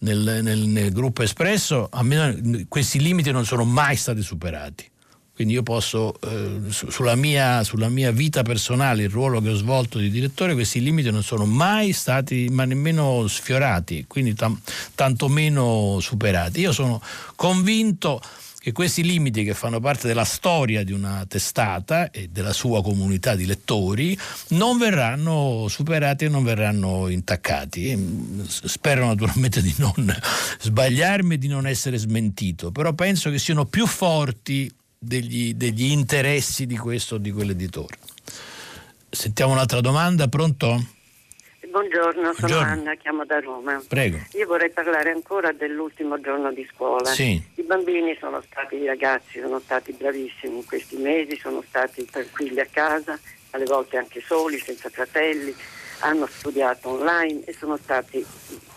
nel, nel, nel gruppo espresso, almeno questi limiti non sono mai stati superati. Quindi io posso, eh, su, sulla, mia, sulla, mia, vita personale, il ruolo che ho svolto di direttore, questi limiti non sono mai stati, ma nemmeno sfiorati, quindi tam, tantomeno superati. Io sono convinto che questi limiti che fanno parte della storia di una testata e della sua comunità di lettori non verranno superati e non verranno intaccati. Spero naturalmente di non sbagliarmi e di non essere smentito, però penso che siano più forti degli, degli interessi di questo o di quell'editore. Sentiamo un'altra domanda, pronto? Buongiorno, sono Buongiorno. Anna, chiamo da Roma. Prego. Io vorrei parlare ancora dell'ultimo giorno di scuola. Sì. I bambini sono stati, i ragazzi sono stati bravissimi in questi mesi, sono stati tranquilli a casa, alle volte anche soli, senza fratelli, hanno studiato online e sono stati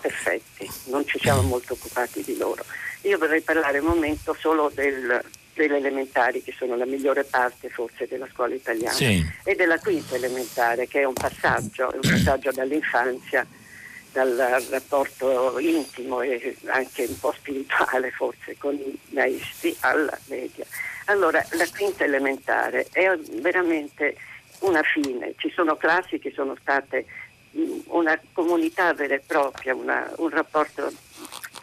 perfetti, non ci siamo molto occupati di loro. Io vorrei parlare un momento solo del, delle elementari, che sono la migliore parte forse della scuola italiana, sì. e della quinta elementare, che è un passaggio, è un passaggio dall'infanzia, dal rapporto intimo e anche un po' spirituale forse con i maestri alla media. Allora, la quinta elementare è veramente una fine, ci sono classi che sono state una comunità vera e propria, una, un rapporto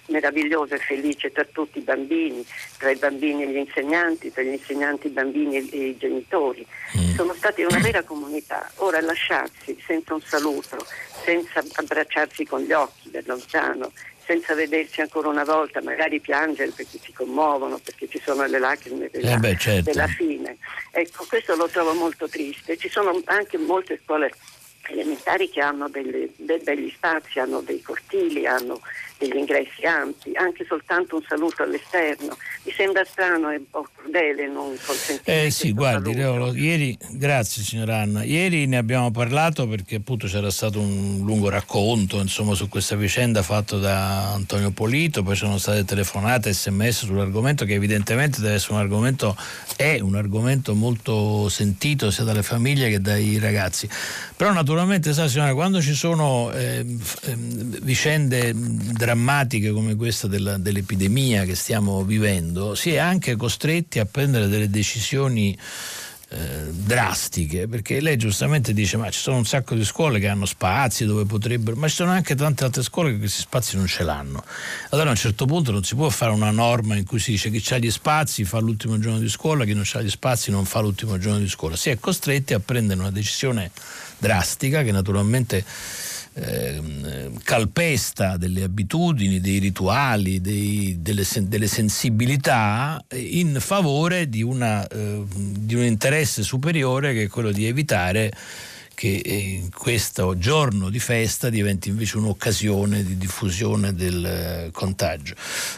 meraviglioso e felice tra tutti i bambini, tra i bambini e gli insegnanti, tra gli insegnanti, i bambini e i genitori. Mm. Sono stati una vera comunità. Ora lasciarsi senza un saluto, senza abbracciarsi con gli occhi da lontano, senza vedersi ancora una volta, magari piangere perché si commuovono, perché ci sono le lacrime della, eh beh, certo. della fine. Ecco, questo lo trovo molto triste. Ci sono anche molte scuole elementari che hanno delle, dei belli spazi, hanno dei cortili, hanno degli ingressi ampi, anche soltanto un saluto all'esterno. Mi sembra strano e un po' crudele non consentire. Eh sì, guardi, Leolo, ieri, grazie signora Anna, ieri ne abbiamo parlato perché appunto c'era stato un lungo racconto insomma, su questa vicenda fatto da Antonio Polito, poi sono state telefonate, sms sull'argomento che evidentemente deve essere un argomento, è un argomento molto sentito sia dalle famiglie che dai ragazzi. Però naturalmente, sa signora, quando ci sono eh, vicende drammatiche come questa della, dell'epidemia che stiamo vivendo, si è anche costretti a prendere delle decisioni eh, drastiche, perché lei giustamente dice ma ci sono un sacco di scuole che hanno spazi dove potrebbero, ma ci sono anche tante altre scuole che questi spazi non ce l'hanno. Allora a un certo punto non si può fare una norma in cui si dice chi ha gli spazi fa l'ultimo giorno di scuola, chi non ha gli spazi non fa l'ultimo giorno di scuola. Si è costretti a prendere una decisione drastica che naturalmente eh, calpesta delle abitudini, dei rituali, dei, delle, delle, sensibilità in favore di, una, eh, di un interesse superiore che è quello di evitare che eh, questo giorno di festa diventi invece un'occasione di diffusione del eh, contagio.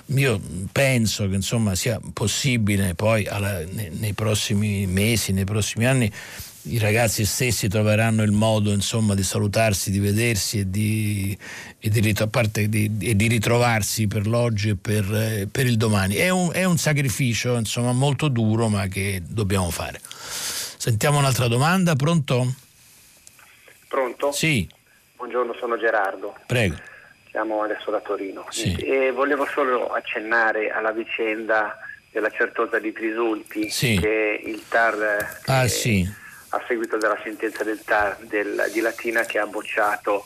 Io penso che insomma sia possibile poi alla, nei, nei prossimi mesi, nei prossimi anni i ragazzi stessi troveranno il modo insomma, di salutarsi, di vedersi e di, e di, di, e di ritrovarsi per l'oggi e per, eh, per il domani. È un, è un sacrificio insomma, molto duro ma che dobbiamo fare. Sentiamo un'altra domanda, pronto? Pronto? Sì. Buongiorno, sono Gerardo. Prego. Siamo adesso da Torino. Sì. E volevo solo accennare alla vicenda della certosa di Trisulti sì. che il TAR... Ah, eh, sì a seguito della sentenza del TAR del, di Latina che ha bocciato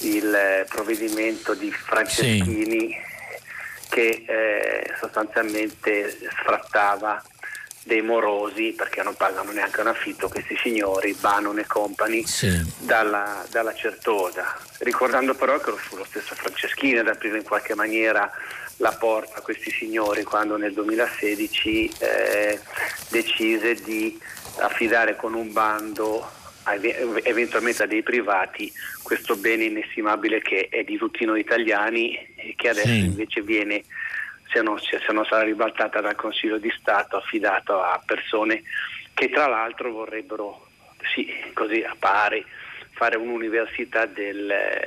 il eh, provvedimento di Franceschini sì. che eh, sostanzialmente sfrattava dei morosi perché non pagano neanche un affitto questi signori, Bannon e compagni sì. dalla, dalla, Certosa ricordando però che fu lo stesso Franceschini ad aprire in qualche maniera la porta a questi signori quando nel 2016 eh, decise di affidare con un bando eventualmente a dei privati questo bene inestimabile che è di tutti noi italiani e che adesso sì. invece viene, se non, se non sarà ribaltata dal Consiglio di Stato, affidato a persone che tra l'altro vorrebbero, sì, così appare, fare un'università del,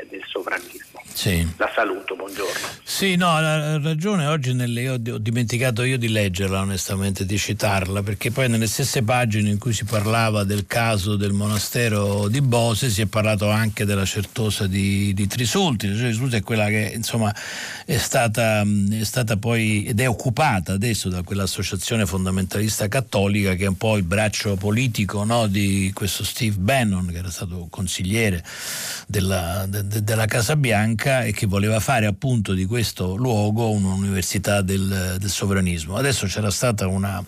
del sovranismo. Sì. La saluto, buongiorno. Sì, no, ha ragione, oggi nelle, ho, dimenticato io di leggerla onestamente, di citarla, perché poi nelle stesse pagine in cui si parlava del caso del monastero di Bose si è parlato anche della certosa di, di Trisulti, la Trisulti è quella che insomma è stata, è stata poi ed è occupata adesso da quell'associazione fondamentalista cattolica che è un po' il braccio politico no, di questo Steve Bannon che era stato consigliere consigliere della, de, della Casa Bianca e che voleva fare appunto di questo luogo un'università del, del sovranismo. Adesso c'era stato un,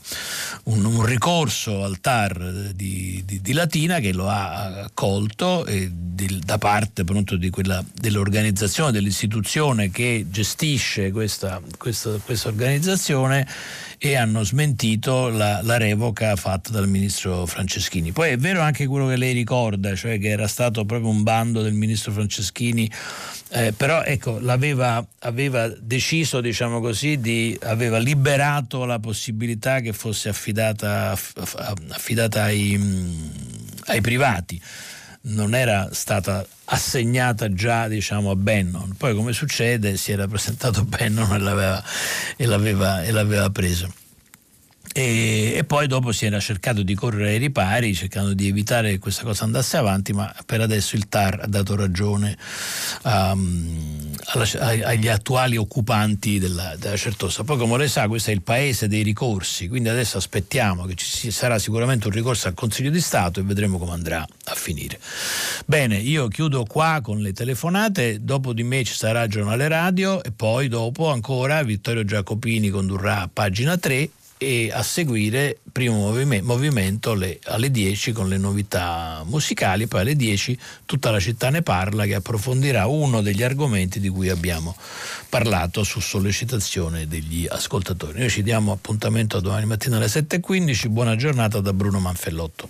un, ricorso al TAR di, di, di, Latina che lo ha accolto di, da parte appunto quella, dell'organizzazione, dell'istituzione che gestisce questa, questa, questa organizzazione e hanno smentito la, la, revoca fatta dal ministro Franceschini. Poi è vero anche quello che lei ricorda, cioè che era stato proprio un bando del ministro Franceschini, eh, però ecco, l'aveva aveva deciso, diciamo così, di, aveva liberato la possibilità che fosse affidata, affidata ai, ai privati non era stata assegnata già diciamo, a Bannon. Poi come succede si era presentato Bannon e l'aveva, e l'aveva, e l'aveva preso. E, e, poi dopo si era cercato di correre ai ripari cercando di evitare che questa cosa andasse avanti ma per adesso il TAR ha dato ragione um, alla, agli attuali occupanti della, della, Certosa. Poi come lei sa questo è il paese dei ricorsi quindi adesso aspettiamo che ci sarà sicuramente un ricorso al Consiglio di Stato e vedremo come andrà a finire. Bene io chiudo qua con le telefonate dopo di me ci sarà giornale radio e poi dopo ancora Vittorio Giacopini condurrà pagina 3 e a seguire primo movimento alle, alle 10 con le novità musicali, poi alle 10 tutta la città ne parla che approfondirà uno degli argomenti di cui abbiamo parlato su sollecitazione degli ascoltatori. Noi ci diamo appuntamento domani mattina alle 7.15, buona giornata da Bruno Manfellotto.